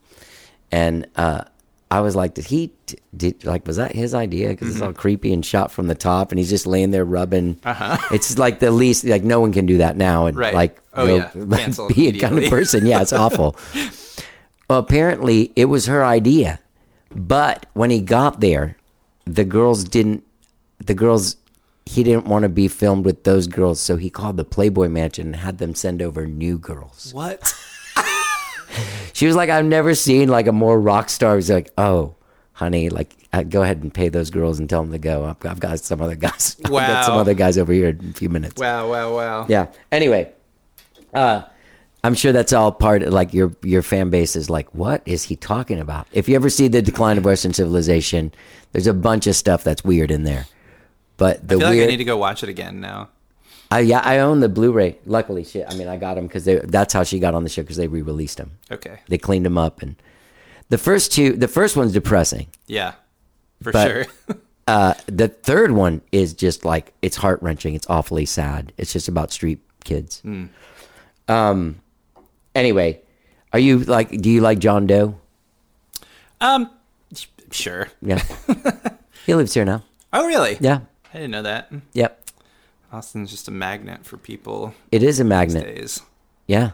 And uh, I was like, did he, did, like, was that his idea? Because it's all creepy and shot from the top, and he's just laying there rubbing. Uh-huh. It's like the least, like, no one can do that now. And, Right. like, Oh, yeah. <laughs> Cancel be a kind of person. Yeah, it's awful. well, <laughs> apparently, it was her idea. But when he got there, the girls didn't, the girls, he didn't want to be filmed with those girls. So he called the Playboy Mansion and had them send over new girls. What? She was like, I've never seen like a more rock star. He's like, oh, honey, like, uh, go ahead and pay those girls and tell them to go. I've, I've got some other guys. <laughs> I've got some other guys over here in a few minutes. wow! Wow! Wow! Yeah. Anyway, uh, I'm sure that's all part of like your your fan base is like, what is he talking about? If you ever see the decline of Western civilization, there's a bunch of stuff that's weird in there. But the I feel like I need to go watch it again now. I, yeah, I own the Blu-ray. Luckily, shit. I mean, I got them because they that's how she got on the show because they re-released them. Okay. They cleaned them up, and the first two, the first one's depressing. Yeah, for But- sure. <laughs> Uh, the third one is just like it's heart wrenching. It's awfully sad. It's just about street kids. Um. Anyway, are you like? Do you like John Doe? um, sure. Yeah. <laughs> he lives here now. Oh, really? Yeah. I didn't know that. Yep. Austin's just a magnet for people It is a these magnet. days. Yeah.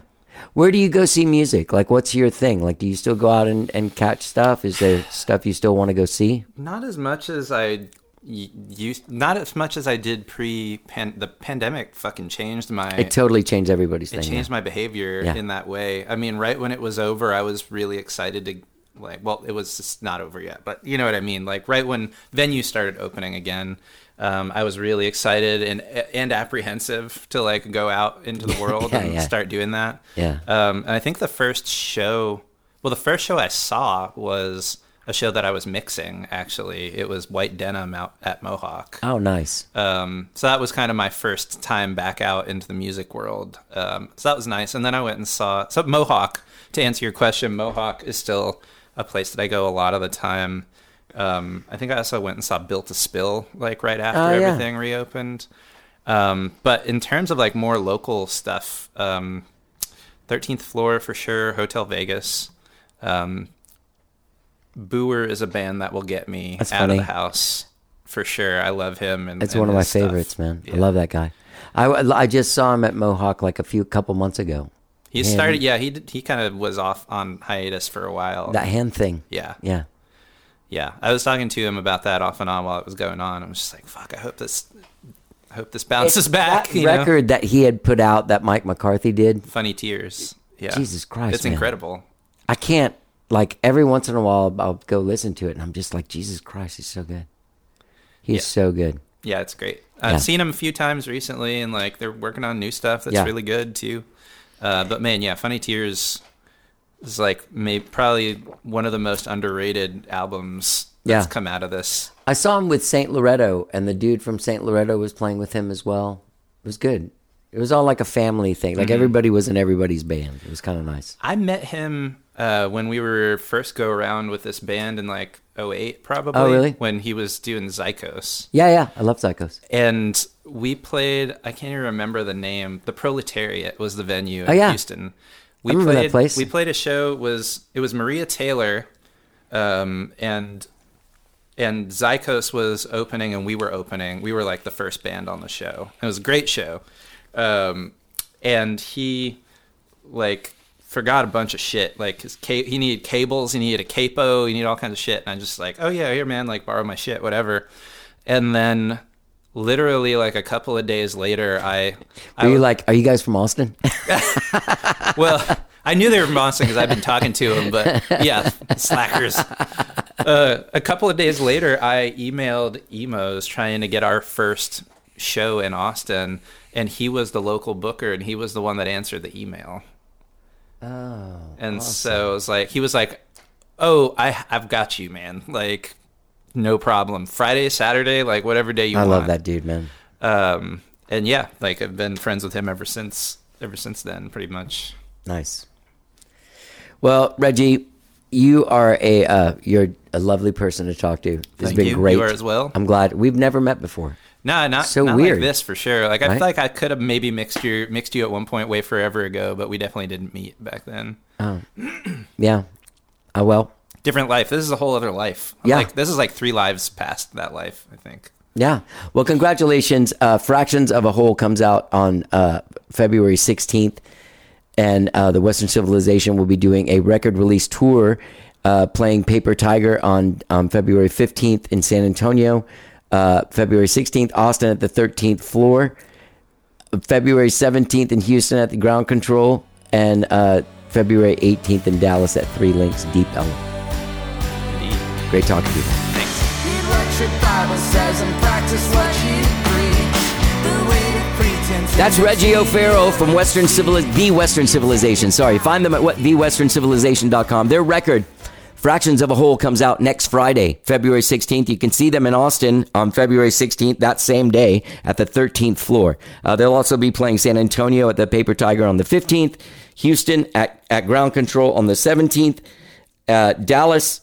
Where do you go see music? Like, what's your thing? Like, do you still go out and, and catch stuff? Is there stuff you still want to go see? Not as much as I used. Not as much as I did pre. The pandemic fucking changed my. It totally changed everybody's it thing. changed yeah. my behavior Yeah. in that way. I mean, right when it was over, I was really excited to like. Well, it was just not over yet, but you know what I mean. Like right when venues started opening again, um, I was really excited and and apprehensive to like go out into the <laughs> world Yeah, and yeah. start doing that. Yeah. Um, and I think the first show, well, the first show I saw was a show that I was mixing. Actually, it was White Denim out at Mohawk. Oh, nice. Um, so that was kind of my first time back out into the music world. Um, so that was nice. And then I went and saw so Mohawk. To answer your question, Mohawk is still a place that I go a lot of the time. Um, I think I also went and saw Built to Spill like right after Oh, yeah. everything reopened. Um, but in terms of like more local stuff, um, 13th Floor for sure, Hotel Vegas. Um, Booher is a band that will get me That's out funny. of the house for sure. I love him, and It's and one of my stuff. favorites, man. I love that guy. I, I just saw him at Mohawk like a few couple months ago. He Yeah, started, yeah. He he kind of was off on hiatus for a while. That hand thing. yeah, Yeah. Yeah. I was talking to him about that off and on while it was going on. I was just like, "Fuck! I hope this, I hope this bounces back." That you know? record that he had put out that Mike McCarthy did, funny tears. Yeah, Jesus Christ, it's man. incredible. I can't, like, every once in a while I'll go listen to it and I'm just like, Jesus Christ, he's so good. He's Yeah. so good. Yeah, it's great. I've Yeah. seen him a few times recently, and like they're working on new stuff that's Yeah. really good too. Uh, but man, yeah, Funny Tears is like maybe probably one of the most underrated albums that's Yeah. come out of this. I saw him with St. Loretto, and the dude from St. Loretto was playing with him as well. It was good. It was all like a family thing. Mm-hmm. Like everybody was in everybody's band. It was kind of nice. I met him uh, when we were first go around with this band in like 08 probably. Oh, really? When he was doing Zykos. Yeah, yeah. I love Zykos. And we played, I can't even remember the name. The Proletariat was the venue in Oh, yeah. Houston. We remember that played, place. We played a show, it was it was Maria Taylor um, and and Zykos was opening and we were opening. We were like the first band on the show. It was a great show. Um, and he like forgot a bunch of shit. Like his ca- he needed cables, he needed a capo, he needed all kinds of shit. And I'm just like, oh yeah, here man, like borrow my shit, whatever. And then literally like a couple of days later, I, I you like, are you guys from Austin? <laughs> <laughs> well, I knew they were from Austin because I've been talking to them, but yeah, slackers. Uh, a couple of days later, I emailed Emos trying to get our first show in Austin, and he was the local booker, and he was the one that answered the email. oh. And so it was like he was like, "Oh, I I've got you, man. Like, no problem. Friday, Saturday, like whatever day you I want." I love that dude, man. Um, and yeah, like I've been friends with him ever since. Ever since then, pretty much. Nice. Well, Reggie, you are a uh, you're a lovely person to talk to. It's Thank been you. great. You are as well. I'm glad we've never met before. No, not So not weird. like this for sure. Like I Right? feel like I could have maybe mixed you mixed you at one point way forever ago, but we definitely didn't meet back then. Oh, <clears throat> yeah. Uh, well, Different life. This is a whole other life. Yeah. Like this is like three lives past that life. I think. yeah. Well, congratulations. Uh, Fractions of a Whole comes out on uh, February 16th, and uh, the Western Civilization will be doing a record release tour, uh, playing Paper Tiger on um, February 15th in San Antonio, uh, February 16th, Austin at the 13th floor, February 17th in Houston at the Ground Control, and uh, February 18th in Dallas at Three Links Deep Ellum. Great talking to you. Thanks. Read what your Bible says and practice what you preach. The weight of pretense That's Reggie O'Farrell from Western Civil, the Western Civilization. Sorry, find them at what, thewesterncivilization.com. Their record, Fractions of a Whole, comes out next Friday, February 16th. You can see them in Austin on February 16th, that same day, at the 13th floor. Uh, they'll also be playing San Antonio at the Paper Tiger on the 15th, Houston at, at Ground Control on the 17th, uh, Dallas,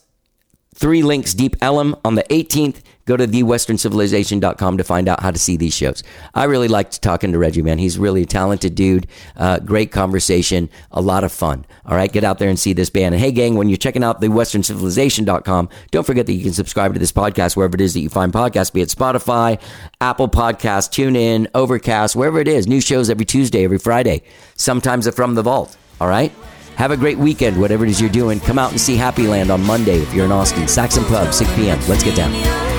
Three Links Deep Ellum on the 18th. Go to thewesterncivilization.com to find out how to see these shows. I really liked talking to Reggie, man. He's really a talented dude. Uh, great conversation. A lot of fun. All right. Get out there and see this band. And hey, gang, when you're checking out thewesterncivilization.com, don't forget that you can subscribe to this podcast wherever it is that you find podcasts, be it Spotify, Apple Podcasts, TuneIn, Overcast, wherever it is. New shows every Tuesday, every Friday. Sometimes they're from the vault. All right. Have a great weekend, whatever it is you're doing. Come out and see Happy Land on Monday if you're in Austin. Saxon Pub, 6 p.m. Let's get down.